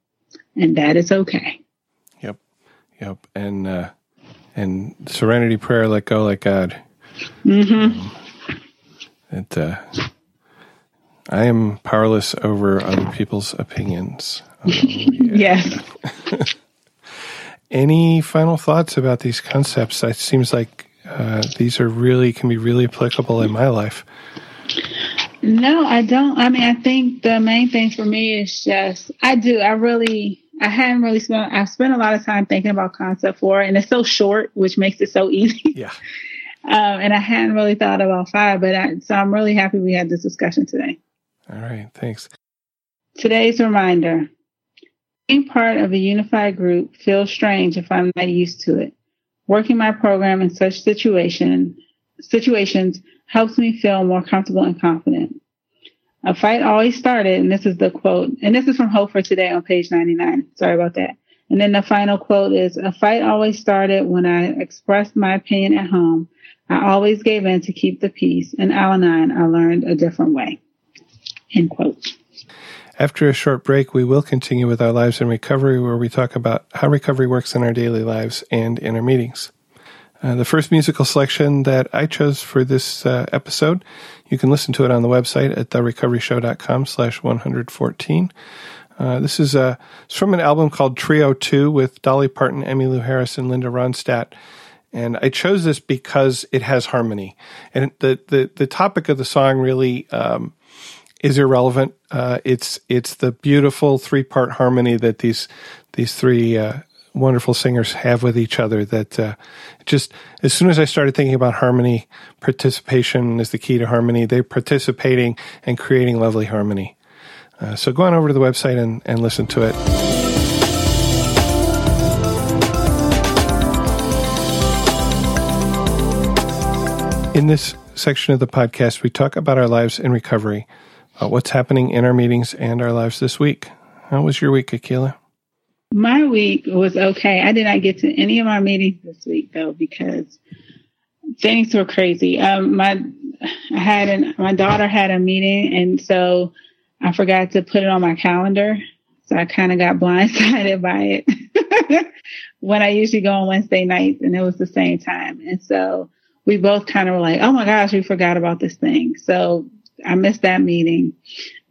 And that is okay. Yep. Yep. And, uh, and serenity prayer, let go, let God. Mm-hmm. Um, it, uh, I am powerless over other people's opinions. Um, yeah. yes. Any final thoughts about these concepts? It seems like uh, these are really can be really applicable in my life. No, I don't. I mean, I think the main thing for me is just I do. I really I hadn't really spent I've spent a lot of time thinking about concept four and it's so short, which makes it so easy. Yeah. Um, and I hadn't really thought about five, but I, so I'm really happy we had this discussion today. All right, thanks. Today's reminder being part of a unified group feels strange if I'm not used to it. Working my program in such situation, situations helps me feel more comfortable and confident. A fight always started, and this is the quote, and this is from Hope for Today on page 99. Sorry about that. And then the final quote is A fight always started when I expressed my opinion at home. I always gave in to keep the peace. In Al Anon, I learned a different way. End quote. After a short break, we will continue with our lives in recovery, where we talk about how recovery works in our daily lives and in our meetings. Uh, the first musical selection that I chose for this uh, episode, you can listen to it on the website at therecoveryshow.com slash 114. Uh, this is uh, from an album called Trio 2 with Dolly Parton, Emmylou Harris, and Linda Ronstadt. And I chose this because it has harmony. And the, the, the topic of the song really um, is irrelevant. Uh, it's it's the beautiful three part harmony that these these three uh, wonderful singers have with each other. That uh, just as soon as I started thinking about harmony, participation is the key to harmony. They're participating and creating lovely harmony. Uh, so go on over to the website and, and listen to it. In this section of the podcast, we talk about our lives in recovery uh, what's happening in our meetings and our lives this week. How was your week, Akila? My week was okay. I did not get to any of our meetings this week though because things were crazy. Um, my I had an my daughter had a meeting and so I forgot to put it on my calendar. So I kind of got blindsided by it when I usually go on Wednesday nights and it was the same time. And so we both kind of were like, oh my gosh, we forgot about this thing. So I missed that meeting.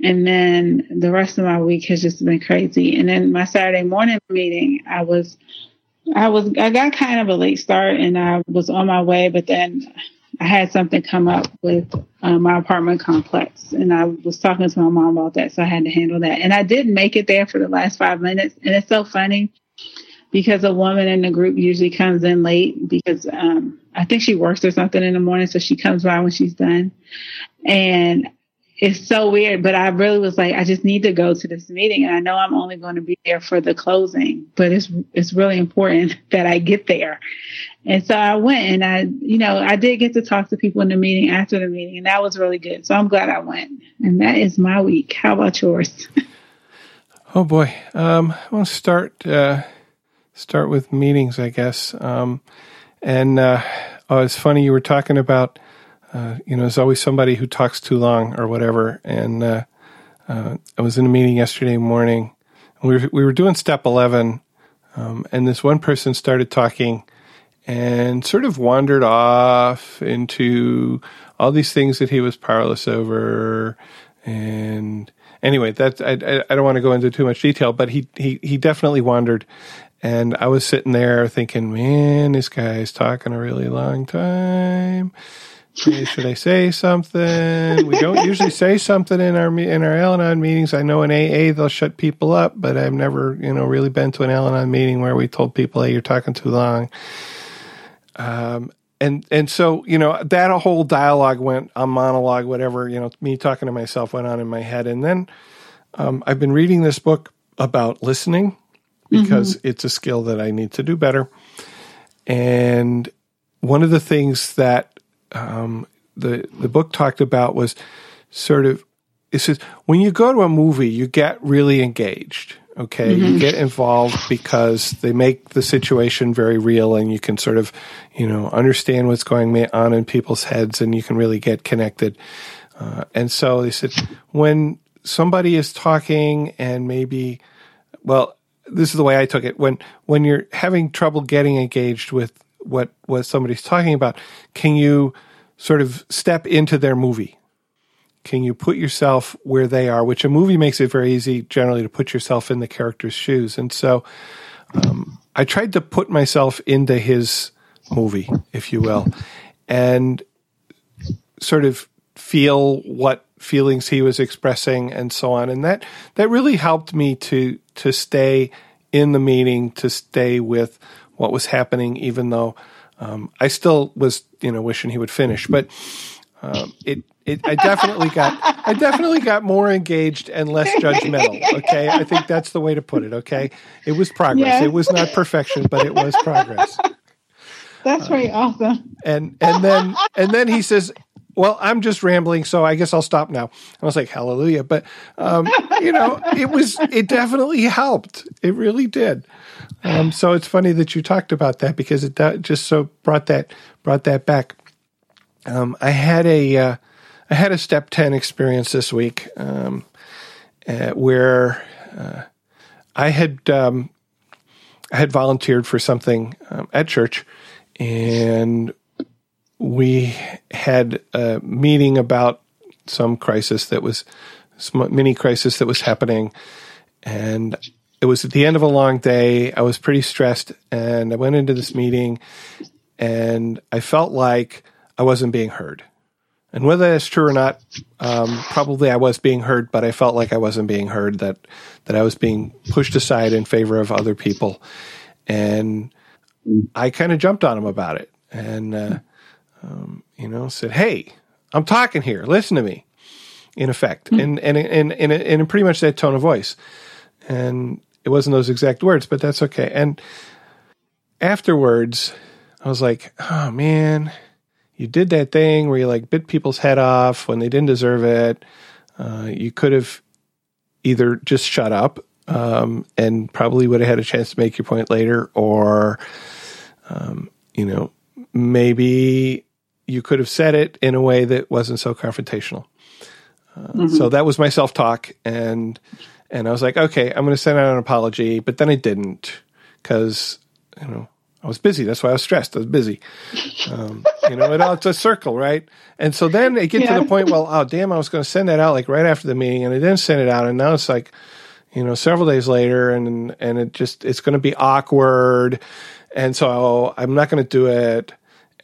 And then the rest of my week has just been crazy. And then my Saturday morning meeting, I was, I was, I got kind of a late start and I was on my way, but then I had something come up with uh, my apartment complex and I was talking to my mom about that. So I had to handle that. And I did make it there for the last five minutes. And it's so funny because a woman in the group usually comes in late because um, I think she works or something in the morning. So she comes by when she's done. And it's so weird, but I really was like, I just need to go to this meeting. And I know I'm only going to be there for the closing, but it's, it's really important that I get there. And so I went and I, you know, I did get to talk to people in the meeting after the meeting and that was really good. So I'm glad I went. And that is my week. How about yours? oh boy. Um, I want to start, uh, start with meetings, I guess. Um, and, uh, Oh, it's funny you were talking about. Uh, you know, there's always somebody who talks too long or whatever. And uh, uh, I was in a meeting yesterday morning. And we were, we were doing step eleven, um, and this one person started talking and sort of wandered off into all these things that he was powerless over. And anyway, that I, I don't want to go into too much detail, but he, he, he definitely wandered. And I was sitting there thinking, man, this guy's talking a really long time. Should I say something? We don't usually say something in our in our Al-Anon meetings. I know in AA they'll shut people up, but I've never, you know, really been to an Al-Anon meeting where we told people, "Hey, you're talking too long." Um, and and so you know that whole dialogue went a monologue, whatever you know, me talking to myself went on in my head, and then um, I've been reading this book about listening because mm-hmm. it's a skill that I need to do better. And one of the things that um, the the book talked about was sort of it says when you go to a movie, you get really engaged Okay. Mm-hmm. You get involved because they make the situation very real and you can sort of, you know, understand what's going on in people's heads and you can really get connected. Uh, and so they said, when somebody is talking and maybe, well, this is the way I took it. When, when you're having trouble getting engaged with what, what somebody's talking about, can you sort of step into their movie? Can you put yourself where they are? Which a movie makes it very easy generally to put yourself in the character's shoes. And so um, I tried to put myself into his movie, if you will, and sort of feel what feelings he was expressing and so on. And that, that really helped me to, to stay in the meeting, to stay with what was happening, even though um, I still was, you know, wishing he would finish. But um, it, it, I definitely got, I definitely got more engaged and less judgmental. Okay, I think that's the way to put it. Okay, it was progress. Yes. It was not perfection, but it was progress. That's pretty uh, awesome. And and then and then he says, "Well, I'm just rambling, so I guess I'll stop now." I was like, "Hallelujah!" But um, you know, it was it definitely helped. It really did. Um, so it's funny that you talked about that because it just so brought that brought that back. Um, I had a uh, I had a step ten experience this week um, uh, where uh, I had um, I had volunteered for something um, at church, and we had a meeting about some crisis that was mini crisis that was happening, and it was at the end of a long day. I was pretty stressed, and I went into this meeting, and I felt like I wasn't being heard. And whether that's true or not, um, probably I was being heard, but I felt like I wasn't being heard. That that I was being pushed aside in favor of other people, and I kind of jumped on him about it, and uh, um, you know said, "Hey, I'm talking here. Listen to me." In effect, mm-hmm. and and and and in pretty much that tone of voice, and it wasn't those exact words, but that's okay. And afterwards, I was like, "Oh man." you did that thing where you like bit people's head off when they didn't deserve it. Uh, you could have either just shut up um, and probably would have had a chance to make your point later, or um, you know maybe you could have said it in a way that wasn't so confrontational. Uh, mm-hmm. So that was my self talk, and and I was like, okay, I'm going to send out an apology, but then I didn't because you know I was busy. That's why I was stressed. I was busy. Um, you know, it, it's a circle, right? And so then they get yeah. to the point, well, oh, damn, I was going to send that out like right after the meeting and I didn't send it out. And now it's like, you know, several days later and, and it just, it's going to be awkward. And so I'm not going to do it.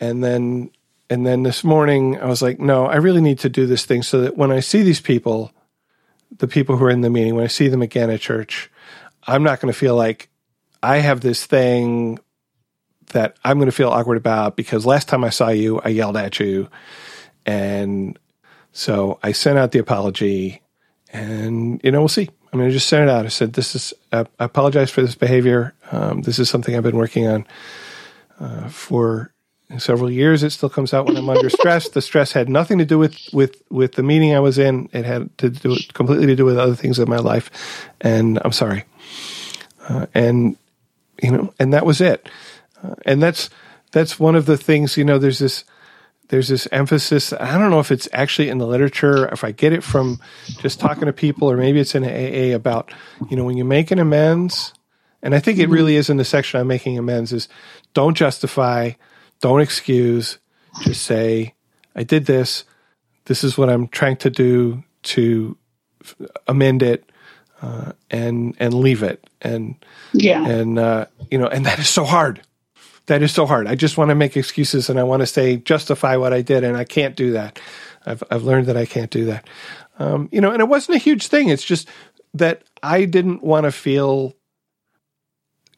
And then, and then this morning I was like, no, I really need to do this thing so that when I see these people, the people who are in the meeting, when I see them again at church, I'm not going to feel like I have this thing that I'm going to feel awkward about because last time I saw you, I yelled at you. And so I sent out the apology and, you know, we'll see. I'm going to just send it out. I said, this is, I apologize for this behavior. Um, this is something I've been working on uh, for several years. It still comes out when I'm under stress. The stress had nothing to do with, with, with the meeting I was in. It had to do completely to do with other things in my life. And I'm sorry. Uh, and, you know, and that was it. Uh, and that's that's one of the things. You know, there's this there's this emphasis. I don't know if it's actually in the literature, if I get it from just talking to people, or maybe it's in AA about you know when you make an amends. And I think it really is in the section on making amends is don't justify, don't excuse, just say, I did this. This is what I'm trying to do to amend it uh, and and leave it. And yeah. and uh, you know and that is so hard. That is so hard. I just want to make excuses and i want to say justify what i did and i can't do that. I've, I've learned that i can't do that. Um, you know and it wasn't a huge thing. It's just that i didn't want to feel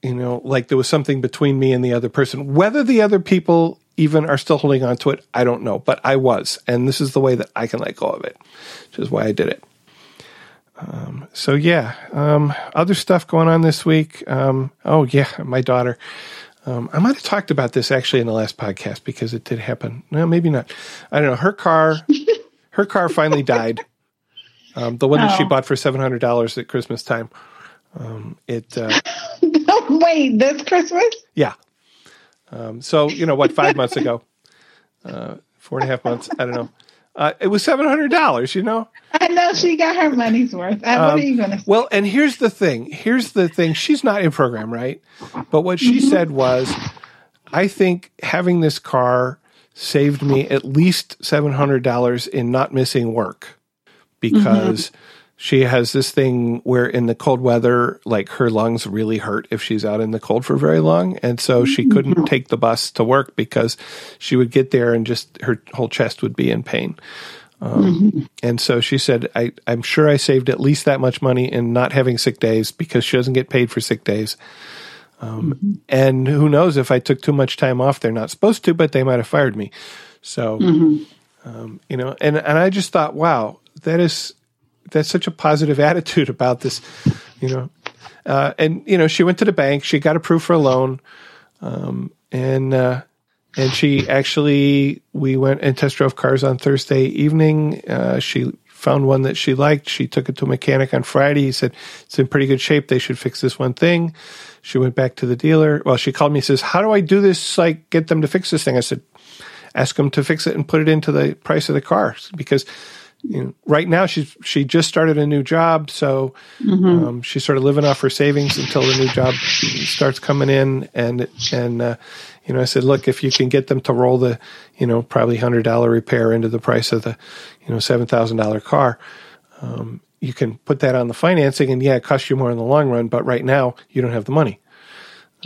you know like there was something between me and the other person whether the other people even are still holding on to it i don't know but i was and this is the way that i can let go of it which is why i did it um, so yeah, um, other stuff going on this week. Um, oh yeah, my daughter. Um, I might have talked about this actually in the last podcast because it did happen. No, maybe not. I don't know. Her car, her car finally died. Um, the one that she oh. bought for seven hundred dollars at Christmas time. Um, it. Uh, Wait, this Christmas? Yeah. so you know what? Five months ago, uh, four and a half months. I don't know. Uh, it was seven hundred dollars. You know. I know she got her money's worth. Uh, what um, are you going to? Well, and here's the thing. Here's the thing. She's not in program, right? But what she mm-hmm. said was, I think having this car saved me at least seven hundred dollars in not missing work because. Mm-hmm she has this thing where in the cold weather, like her lungs really hurt if she's out in the cold for very long. And so she couldn't mm-hmm. take the bus to work because she would get there and just her whole chest would be in pain. Um, mm-hmm. And so she said, I, I'm sure I saved at least that much money in not having sick days because she doesn't get paid for sick days. Um, mm-hmm. And who knows if I took too much time off, they're not supposed to, but they might have fired me. So, mm-hmm. um, you know, and, and I just thought, wow, that is that's such a positive attitude about this, you know. Uh, and you know, she went to the bank. She got approved for a loan, um, and uh, and she actually we went and test drove cars on Thursday evening. Uh, she found one that she liked. She took it to a mechanic on Friday. He said it's in pretty good shape. They should fix this one thing. She went back to the dealer. Well, she called me. Says, "How do I do this? Like, get them to fix this thing?" I said, "Ask them to fix it and put it into the price of the car because." You know, right now she's she just started a new job, so mm-hmm. um, she's sort of living off her savings until the new job starts coming in. And and uh, you know, I said, look, if you can get them to roll the you know probably hundred dollar repair into the price of the you know seven thousand dollar car, um, you can put that on the financing, and yeah, it costs you more in the long run, but right now you don't have the money.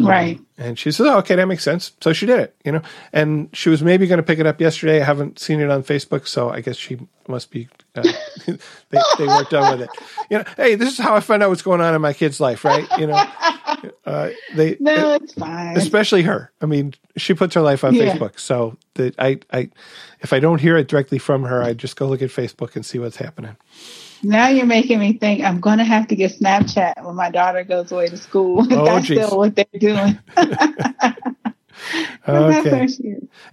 Right. Um, and she says, "Oh, okay, that makes sense." So she did it, you know. And she was maybe going to pick it up yesterday. I haven't seen it on Facebook, so I guess she must be. Uh, they, they weren't done with it. You know, hey, this is how I find out what's going on in my kid's life, right? You know, uh, they. No, it's fine. Especially her. I mean, she puts her life on yeah. Facebook, so that I, I, if I don't hear it directly from her, I just go look at Facebook and see what's happening. Now you're making me think I'm going to have to get Snapchat when my daughter goes away to school. Oh, That's geez. still what they're doing. okay.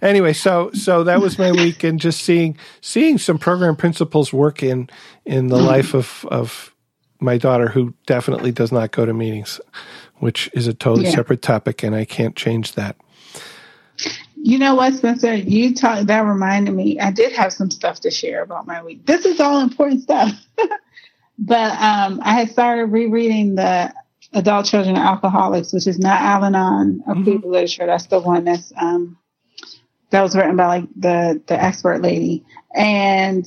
Anyway, so so that was my week, and just seeing seeing some program principles work in in the life of of my daughter, who definitely does not go to meetings, which is a totally yeah. separate topic, and I can't change that. You know what, Spencer? You talk that reminded me. I did have some stuff to share about my week. This is all important stuff. but um, I had started rereading the Adult Children of Alcoholics, which is not Al-Anon of mm-hmm. literature. That's the one that's um, that was written by like the the expert lady. And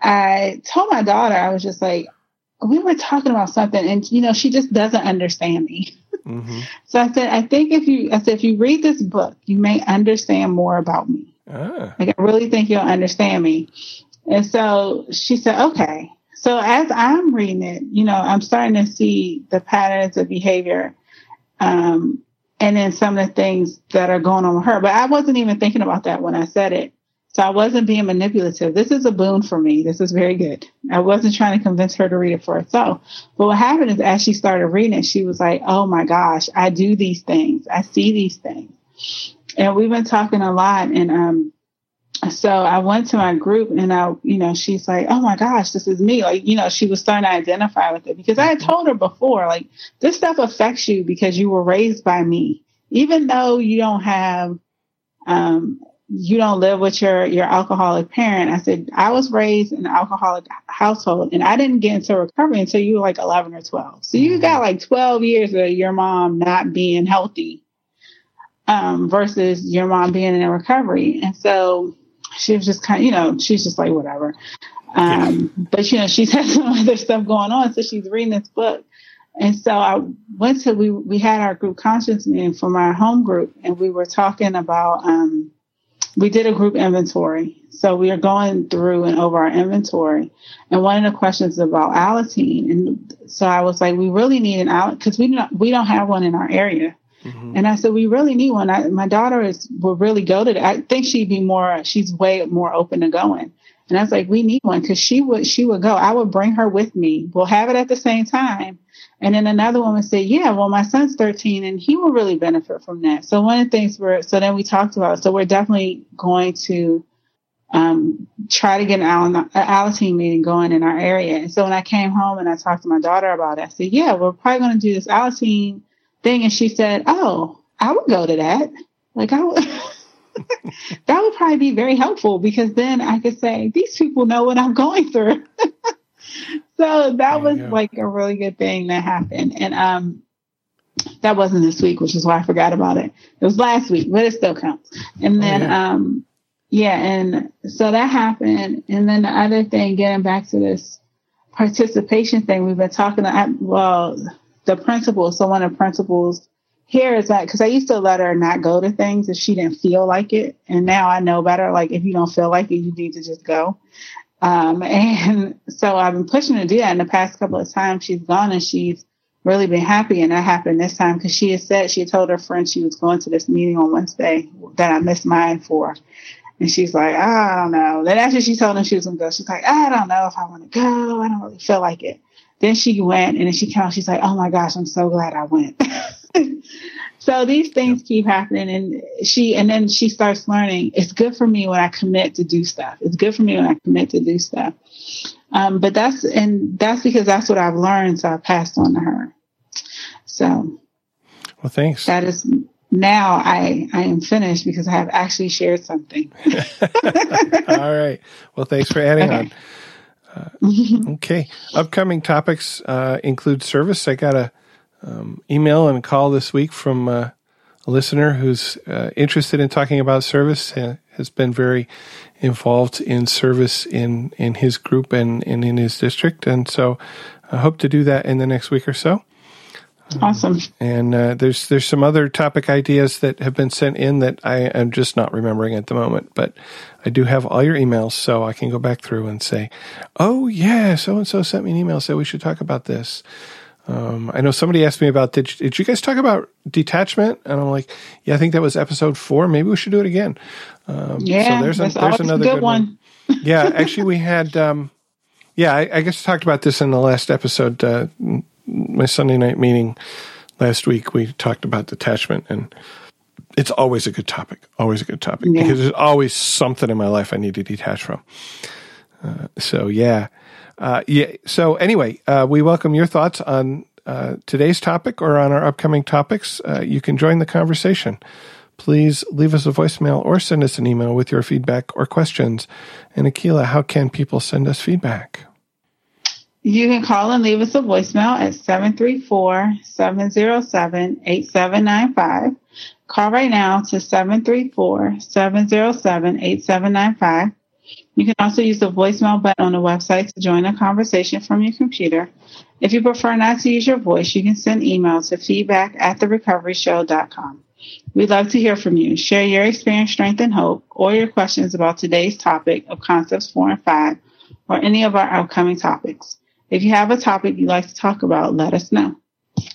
I told my daughter, I was just like, we were talking about something, and you know, she just doesn't understand me. Mm-hmm. So I said, I think if you, I said, if you read this book, you may understand more about me. Ah. Like I really think you'll understand me. And so she said, okay. So as I'm reading it, you know, I'm starting to see the patterns of behavior, um, and then some of the things that are going on with her. But I wasn't even thinking about that when I said it. So I wasn't being manipulative. This is a boon for me. This is very good. I wasn't trying to convince her to read it for herself. But what happened is as she started reading it, she was like, Oh my gosh, I do these things. I see these things. And we've been talking a lot. And, um, so I went to my group and I, you know, she's like, Oh my gosh, this is me. Like, you know, she was starting to identify with it because I had told her before, like, this stuff affects you because you were raised by me. Even though you don't have um, you don't live with your your alcoholic parent. I said I was raised in an alcoholic household, and I didn't get into recovery until you were like eleven or twelve. So you got like twelve years of your mom not being healthy, um, versus your mom being in recovery. And so she was just kind of, you know, she's just like whatever. Um, but you know, she's had some other stuff going on, so she's reading this book. And so I went to we we had our group conscience meeting from our home group, and we were talking about um, we did a group inventory. So we are going through and over our inventory. And one of the questions is about Alateen. And so I was like, we really need an out because we don't we don't have one in our area. Mm-hmm. And I said, we really need one. I, my daughter is will really go to. I think she'd be more she's way more open to going. And I was like, we need one because she would she would go. I would bring her with me. We'll have it at the same time. And then another woman said, yeah, well, my son's 13 and he will really benefit from that. So one of the things we're, so then we talked about, so we're definitely going to, um, try to get an Al- Alateen meeting going in our area. And so when I came home and I talked to my daughter about it, I said, yeah, we're probably going to do this Alateen thing. And she said, oh, I would go to that. Like I would. that would probably be very helpful because then I could say, these people know what I'm going through. so that was like a really good thing that happened. And um that wasn't this week, which is why I forgot about it. It was last week, but it still counts. And oh, then oh, yeah. um yeah, and so that happened. And then the other thing, getting back to this participation thing, we've been talking about well, the principle, So one of the principles here is that because I used to let her not go to things if she didn't feel like it. And now I know better. Like if you don't feel like it, you need to just go. Um, and so I've been pushing to do that. In the past couple of times she's gone and she's really been happy. And that happened this time because she had said she had told her friend she was going to this meeting on Wednesday that I missed mine for. And she's like, I don't know. Then after she told him she was to go, she's like, I don't know if I want to go. I don't really feel like it. Then she went and then she came out. She's like, Oh my gosh, I'm so glad I went. so these things keep happening and she and then she starts learning it's good for me when i commit to do stuff. It's good for me when i commit to do stuff. Um, but that's and that's because that's what i've learned so i passed on to her. So well thanks. that is now i i am finished because i have actually shared something. All right. Well thanks for adding okay. on uh, okay upcoming topics uh, include service i got a um, email and call this week from uh, a listener who's uh, interested in talking about service, has been very involved in service in, in his group and, and in his district. And so I hope to do that in the next week or so. Awesome. And uh, there's there's some other topic ideas that have been sent in that I am just not remembering at the moment, but I do have all your emails, so I can go back through and say, "Oh yeah, so and so sent me an email, said we should talk about this." Um, I know somebody asked me about did did you guys talk about detachment? And I'm like, yeah, I think that was episode four. Maybe we should do it again. Um, yeah, so there's, a, there's another good, good one. one. yeah, actually, we had. Um, yeah, I, I, guess I talked about this in the last episode. Uh, my Sunday night meeting last week, we talked about detachment, and it's always a good topic. Always a good topic yeah. because there's always something in my life I need to detach from. Uh, so yeah. Uh, yeah. So anyway, uh, we welcome your thoughts on uh, today's topic or on our upcoming topics. Uh, you can join the conversation. Please leave us a voicemail or send us an email with your feedback or questions. And Akila, how can people send us feedback? You can call and leave us a voicemail at 734-707-8795. Call right now to 734-707-8795. You can also use the voicemail button on the website to join a conversation from your computer. If you prefer not to use your voice, you can send email to feedback at therecoveryshow.com. We'd love to hear from you. Share your experience, strength, and hope, or your questions about today's topic of Concepts 4 and 5, or any of our upcoming topics. If you have a topic you'd like to talk about, let us know.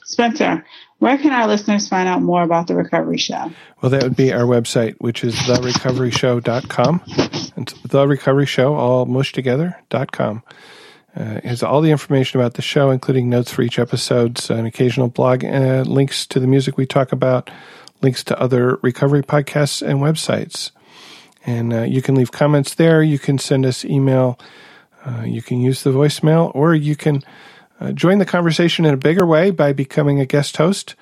Spencer, where can our listeners find out more about The Recovery Show? Well, that would be our website, which is therecoveryshow.com. And The Recovery Show, all mushed together, dot com. Uh, has all the information about the show, including notes for each episode, an occasional blog, uh, links to the music we talk about, links to other recovery podcasts and websites. And uh, you can leave comments there. You can send us email. Uh, you can use the voicemail, or you can uh, join the conversation in a bigger way by becoming a guest host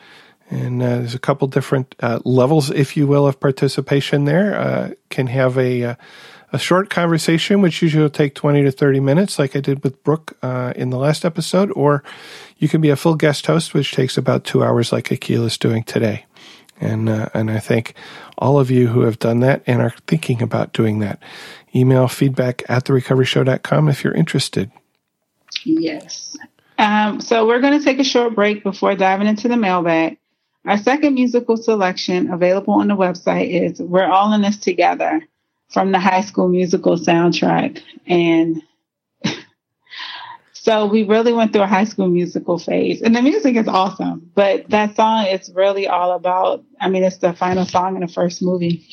And uh, there's a couple different uh, levels, if you will, of participation there. Uh, can have a a short conversation, which usually will take 20 to 30 minutes, like I did with Brooke in the last episode, or you can be a full guest host, which takes about two hours, like Akil is doing today. And and I thank all of you who have done that and are thinking about doing that. Email feedback at therecoveryshow.com if you're interested. Yes. Um, so we're going to take a short break before diving into the mailbag. Our second musical selection available on the website is We're All in This Together from the High School Musical soundtrack. And so we really went through a high school musical phase. And the music is awesome, but that song is really all about, I mean, it's the final song in the first movie.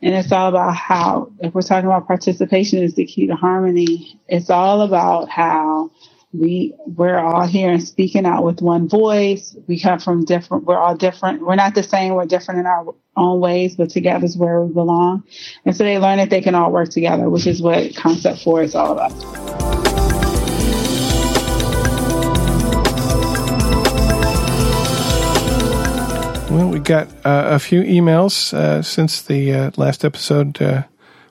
And it's all about how, if we're talking about participation is the key to harmony, it's all about how we we're all here and speaking out with one voice. We come from different. We're all different. We're not the same. We're different in our own ways, but together is where we belong. And so they learn that they can all work together, which is what Concept Four is all about. Well, we got uh, a few emails uh, since the uh, last episode uh,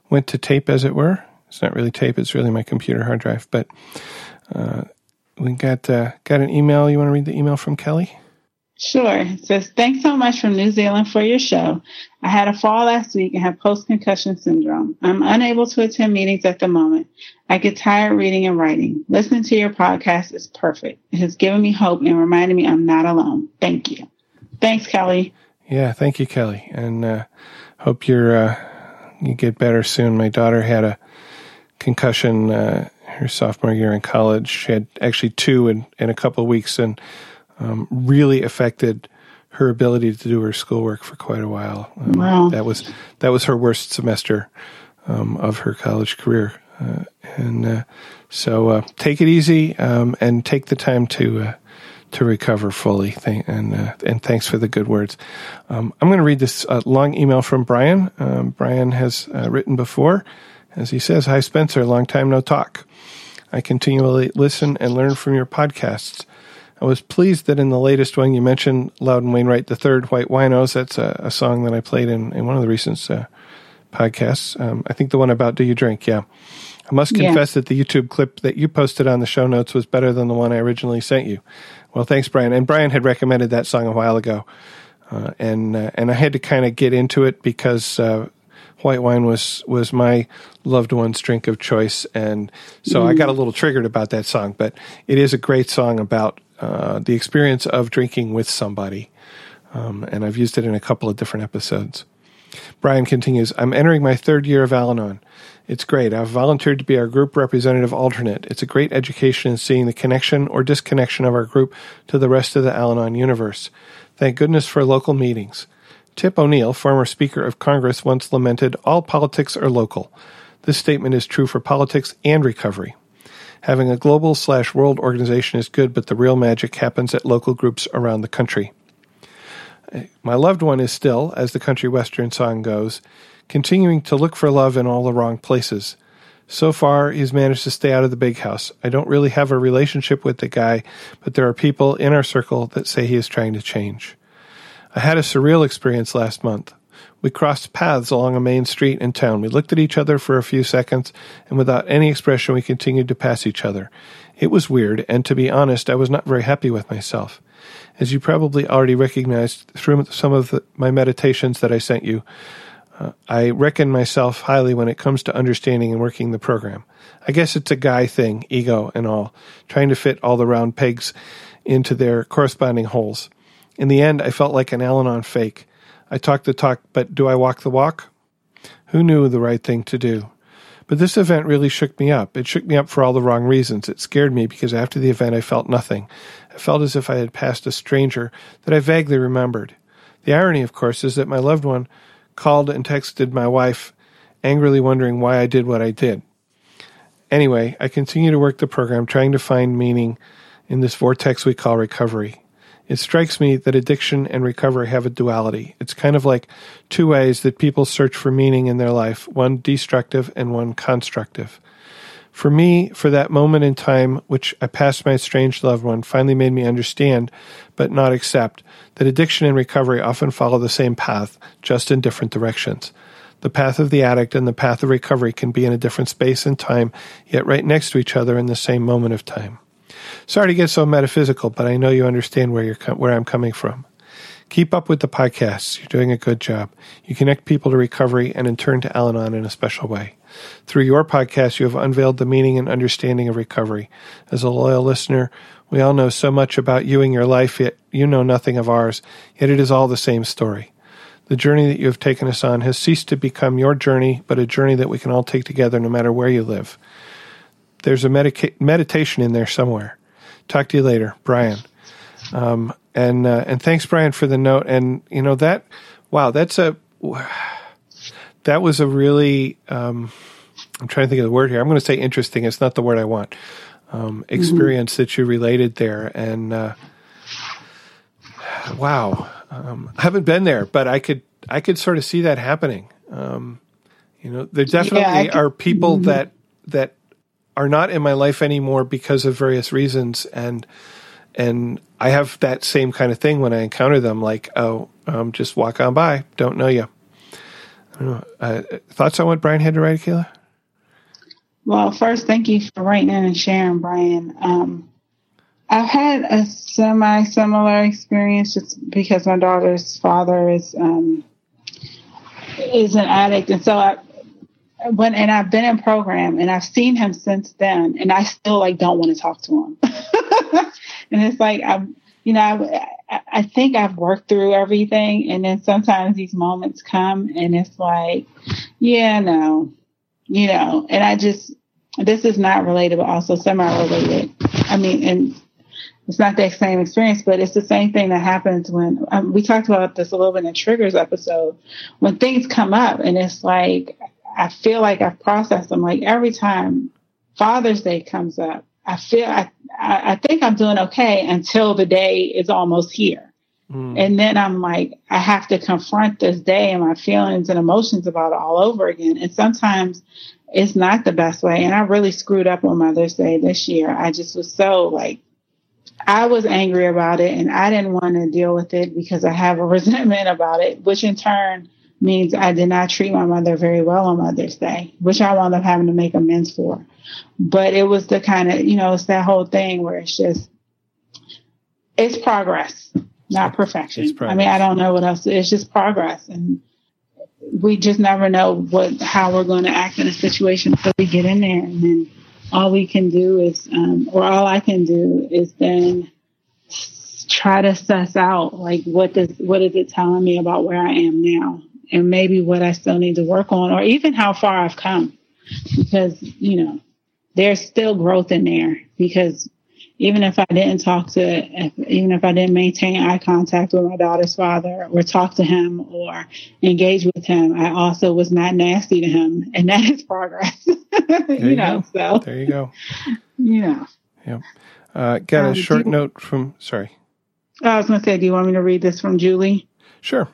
went to tape, as it were. It's not really tape; it's really my computer hard drive, but. Uh, we got uh, got an email. You want to read the email from Kelly? Sure. It says, Thanks so much from New Zealand for your show. I had a fall last week and have post concussion syndrome. I'm unable to attend meetings at the moment. I get tired reading and writing. Listening to your podcast is perfect. It has given me hope and reminded me I'm not alone. Thank you. Thanks, Kelly. Yeah, thank you, Kelly. And uh, hope you're uh, you get better soon. My daughter had a concussion uh, her sophomore year in college. She had actually two in, in a couple of weeks and um, really affected her ability to do her schoolwork for quite a while. Um, wow. That was that was her worst semester um, of her college career. Uh, and uh, so uh, take it easy um, and take the time to uh, to recover fully. And uh, and thanks for the good words. Um, I'm going to read this uh, long email from Brian. Um, Brian has written before. As he says, Hi, Spencer, long time no talk. I continually listen and learn from your podcasts. I was pleased that in the latest one you mentioned Loudon Wainwright the Third White Winos. That's a, a, song that I played in, in one of the recent uh, podcasts. Um, I think the one about Do You Drink? Yeah. I must confess yeah. that the YouTube clip that you posted on the show notes was better than the one I originally sent you. Well, thanks, Brian. And Brian had recommended that song a while ago, uh, and uh, and I had to kind of get into it because uh, white wine was was my loved one's drink of choice, and so mm. I got a little triggered about that song. But it is a great song about uh, the experience of drinking with somebody, um, and I've used it in a couple of different episodes. Brian continues, I'm entering my third year of Al Anon. It's great. I've volunteered to be our group representative alternate. It's a great education in seeing the connection or disconnection of our group to the rest of the Al Anon universe. Thank goodness for local meetings. Tip O'Neill, former Speaker of Congress, once lamented, All politics are local. This statement is true for politics and recovery. Having a global slash world organization is good, but the real magic happens at local groups around the country. My loved one is still, as the country western song goes, continuing to look for love in all the wrong places. So far, he's managed to stay out of the big house. I don't really have a relationship with the guy, but there are people in our circle that say he is trying to change. I had a surreal experience last month. We crossed paths along a main street in town. We looked at each other for a few seconds, and without any expression, we continued to pass each other. It was weird, and to be honest, I was not very happy with myself. As you probably already recognized through some of the, my meditations that I sent you, I reckon myself highly when it comes to understanding and working the program. I guess it's a guy thing, ego and all, trying to fit all the round pegs into their corresponding holes. In the end, I felt like an Al Anon fake. I talk the talk, but do I walk the walk? Who knew the right thing to do? But this event really shook me up. It shook me up for all the wrong reasons. It scared me because after the event I felt nothing. I felt as if I had passed a stranger that I vaguely remembered. The irony, of course, is that my loved one called and texted my wife, angrily wondering why I did what I did. Anyway, I continue to work the program, trying to find meaning in this vortex we call recovery. It strikes me that addiction and recovery have a duality. It's kind of like two ways that people search for meaning in their life one destructive and one constructive. For me, for that moment in time which I passed my estranged loved one finally made me understand, but not accept, that addiction and recovery often follow the same path, just in different directions. The path of the addict and the path of recovery can be in a different space and time, yet right next to each other in the same moment of time. Sorry to get so metaphysical, but I know you understand where you're where I'm coming from. Keep up with the podcasts. You're doing a good job. You connect people to recovery and in turn to Al Anon in a special way. Through your podcast, you have unveiled the meaning and understanding of recovery. As a loyal listener, we all know so much about you and your life, yet you know nothing of ours, yet it is all the same story. The journey that you have taken us on has ceased to become your journey, but a journey that we can all take together no matter where you live. There's a medica- meditation in there somewhere. Talk to you later, Brian. Um, and uh, and thanks, Brian, for the note. And you know that, wow, that's a that was a really. Um, I'm trying to think of the word here. I'm going to say interesting. It's not the word I want. Um, mm-hmm. experience mm-hmm. that you related there, and uh, wow, um, I haven't been there, but I could I could sort of see that happening. Um, you know, there definitely yeah, are people mm-hmm. that that are not in my life anymore because of various reasons, and and I have that same kind of thing when I encounter them. Like, oh, um, just walk on by, don't know you. Uh, thoughts on what Brian had to write, Kayla? Well, first, thank you for writing in and sharing, Brian. Um, I've had a semi similar experience just because my daughter's father is um, is an addict, and so I when and I've been in program and I've seen him since then, and I still like don't want to talk to him. and it's like I'm, you know, I, I think I've worked through everything, and then sometimes these moments come, and it's like, yeah, no, you know, and I just this is not related, but also semi-related. I mean, and it's not the same experience, but it's the same thing that happens when um, we talked about this a little bit in the triggers episode. When things come up, and it's like I feel like I've processed them. Like every time Father's Day comes up, I feel I I think I'm doing okay until the day is almost here. Mm. And then I'm like, I have to confront this day and my feelings and emotions about it all over again. And sometimes it's not the best way. And I really screwed up on Mother's Day this year. I just was so like, I was angry about it and I didn't want to deal with it because I have a resentment about it, which in turn means I did not treat my mother very well on Mother's Day, which I wound up having to make amends for. But it was the kind of, you know, it's that whole thing where it's just, it's progress, not perfection. Progress. I mean, I don't know what else. It's just progress. And we just never know what, how we're going to act in a situation until we get in there. And then all we can do is, um, or all I can do is then try to suss out like what does what is it telling me about where I am now and maybe what I still need to work on or even how far I've come because you know there's still growth in there because even if I didn't talk to, even if I didn't maintain eye contact with my daughter's father or talk to him or engage with him, I also was not nasty to him. And that is progress. you, you, know, go. so there you go. You know. Yeah. Uh, got a um, short you, note from, sorry. I was going to say, do you want me to read this from Julie? Sure.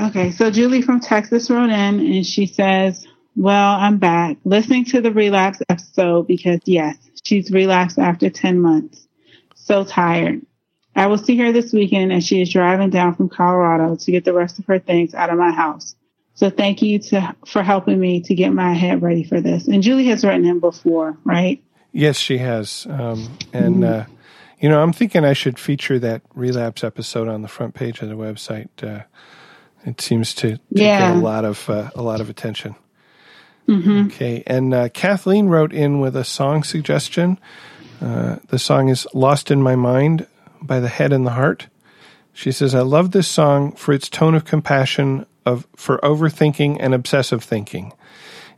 Okay. So Julie from Texas wrote in and she says, well, I'm back listening to the relapse episode because yes, she's relapsed after 10 months. So tired. I will see her this weekend as she is driving down from Colorado to get the rest of her things out of my house. So thank you to, for helping me to get my head ready for this. And Julie has written him before, right? Yes, she has. Um, and, mm-hmm. uh, you know, I'm thinking I should feature that relapse episode on the front page of the website. Uh, it seems to, to yeah. get a lot of uh, a lot of attention. Mm-hmm. Okay. And uh, Kathleen wrote in with a song suggestion. Uh, the song is Lost in My Mind by The Head and the Heart. She says, I love this song for its tone of compassion of for overthinking and obsessive thinking.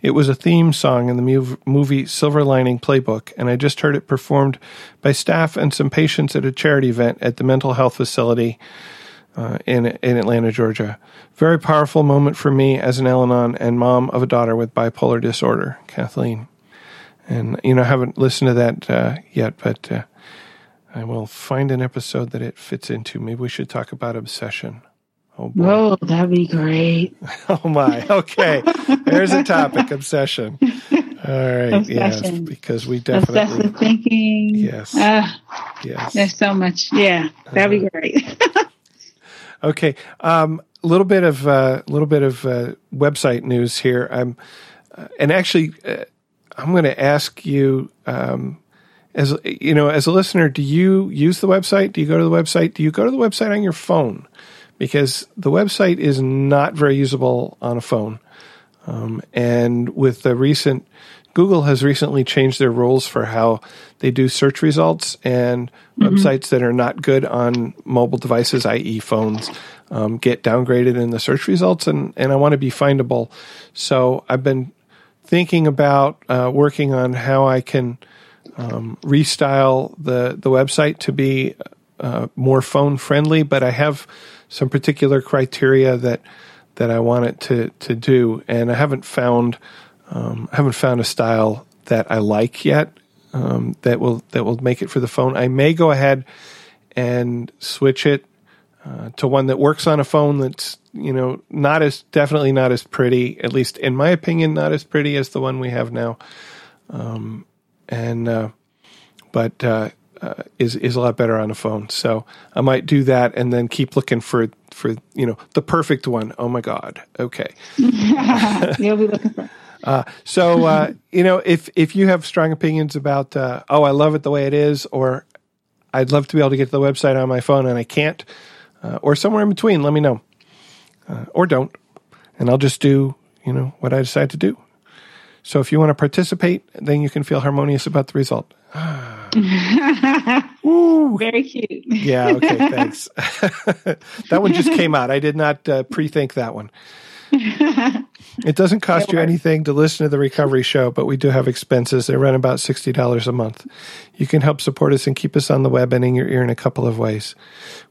It was a theme song in the movie Silver Lining Playbook, and I just heard it performed by staff and some patients at a charity event at the mental health facility uh, in in Atlanta, Georgia. Very powerful moment for me as an Al-Anon and mom of a daughter with bipolar disorder, Kathleen. And you know, I haven't listened to that uh, yet, but uh, I will find an episode that it fits into. Maybe we should talk about obsession. Oh, boy. oh that'd be great. oh my. Okay, there's a topic: obsession. All right. Obsession. Yes, because we definitely. Obsessive thinking. Yes. Uh, Yes. there's so much. Yeah, that'd be great. Okay. Um, a little bit of a little bit of uh, website news here. I'm, uh, and actually, uh, I'm going to ask you, um, as you know, as a listener, do you use the website? Do you go to the website? Do you go to the website on your phone? Because the website is not very usable on a phone. Um, and with the recent, Google has recently changed their rules for how they do search results, and websites that are not good on mobile devices, i.e., phones, um, get downgraded in the search results. And, and I want to be findable. So I've been thinking about uh, working on how I can um, restyle the, the website to be uh, more phone friendly, but I have some particular criteria that that I want it to to do, and I haven't found um, I haven't found a style that I like yet um, that will that will make it for the phone. I may go ahead and switch it uh, to one that works on a phone that's you know not as definitely not as pretty, at least in my opinion, not as pretty as the one we have now. Um, and uh, but uh, uh, is is a lot better on a phone. So I might do that and then keep looking for for you know the perfect one. Oh my god. Okay. You'll be looking for. So uh, you know if if you have strong opinions about uh, oh I love it the way it is or I'd love to be able to get to the website on my phone and I can't uh, or somewhere in between, let me know uh, or don't, and I'll just do you know what I decide to do. So if you want to participate, then you can feel harmonious about the result. Very cute. Yeah. Okay. Thanks. that one just came out. I did not uh, pre-think that one. It doesn't cost you anything to listen to the recovery show, but we do have expenses. They run about $60 a month. You can help support us and keep us on the web and in your ear in a couple of ways.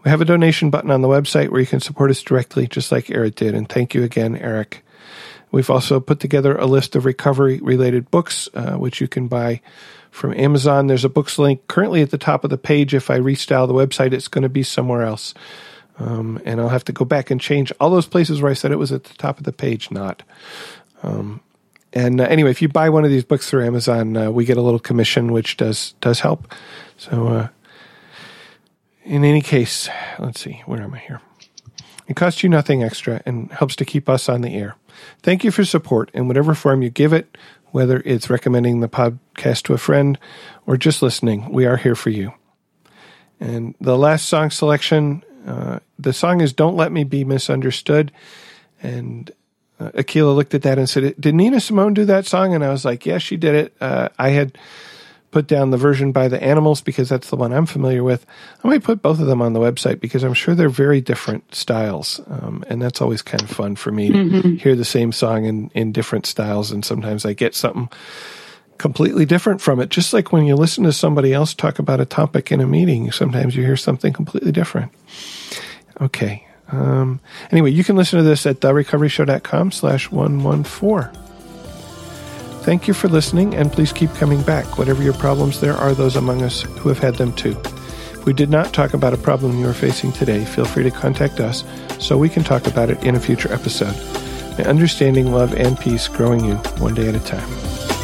We have a donation button on the website where you can support us directly, just like Eric did. And thank you again, Eric. We've also put together a list of recovery related books, uh, which you can buy from Amazon. There's a books link currently at the top of the page. If I restyle the website, it's going to be somewhere else. Um, and I'll have to go back and change all those places where I said it was at the top of the page, not. Um, and uh, anyway, if you buy one of these books through Amazon, uh, we get a little commission, which does does help. So, uh, in any case, let's see, where am I here? It costs you nothing extra and helps to keep us on the air. Thank you for support in whatever form you give it, whether it's recommending the podcast to a friend or just listening. We are here for you. And the last song selection, uh, the song is Don't Let Me Be Misunderstood. And uh, Akila looked at that and said, Did Nina Simone do that song? And I was like, Yes, she did it. Uh, I had put down the version by the Animals because that's the one I'm familiar with. I might put both of them on the website because I'm sure they're very different styles. Um, and that's always kind of fun for me to hear the same song in, in different styles. And sometimes I get something completely different from it. Just like when you listen to somebody else talk about a topic in a meeting, sometimes you hear something completely different. Okay. Um, anyway, you can listen to this at therecoveryshow.com slash 114. Thank you for listening, and please keep coming back. Whatever your problems, there are those among us who have had them too. If we did not talk about a problem you are facing today, feel free to contact us so we can talk about it in a future episode. May understanding, love, and peace growing you one day at a time.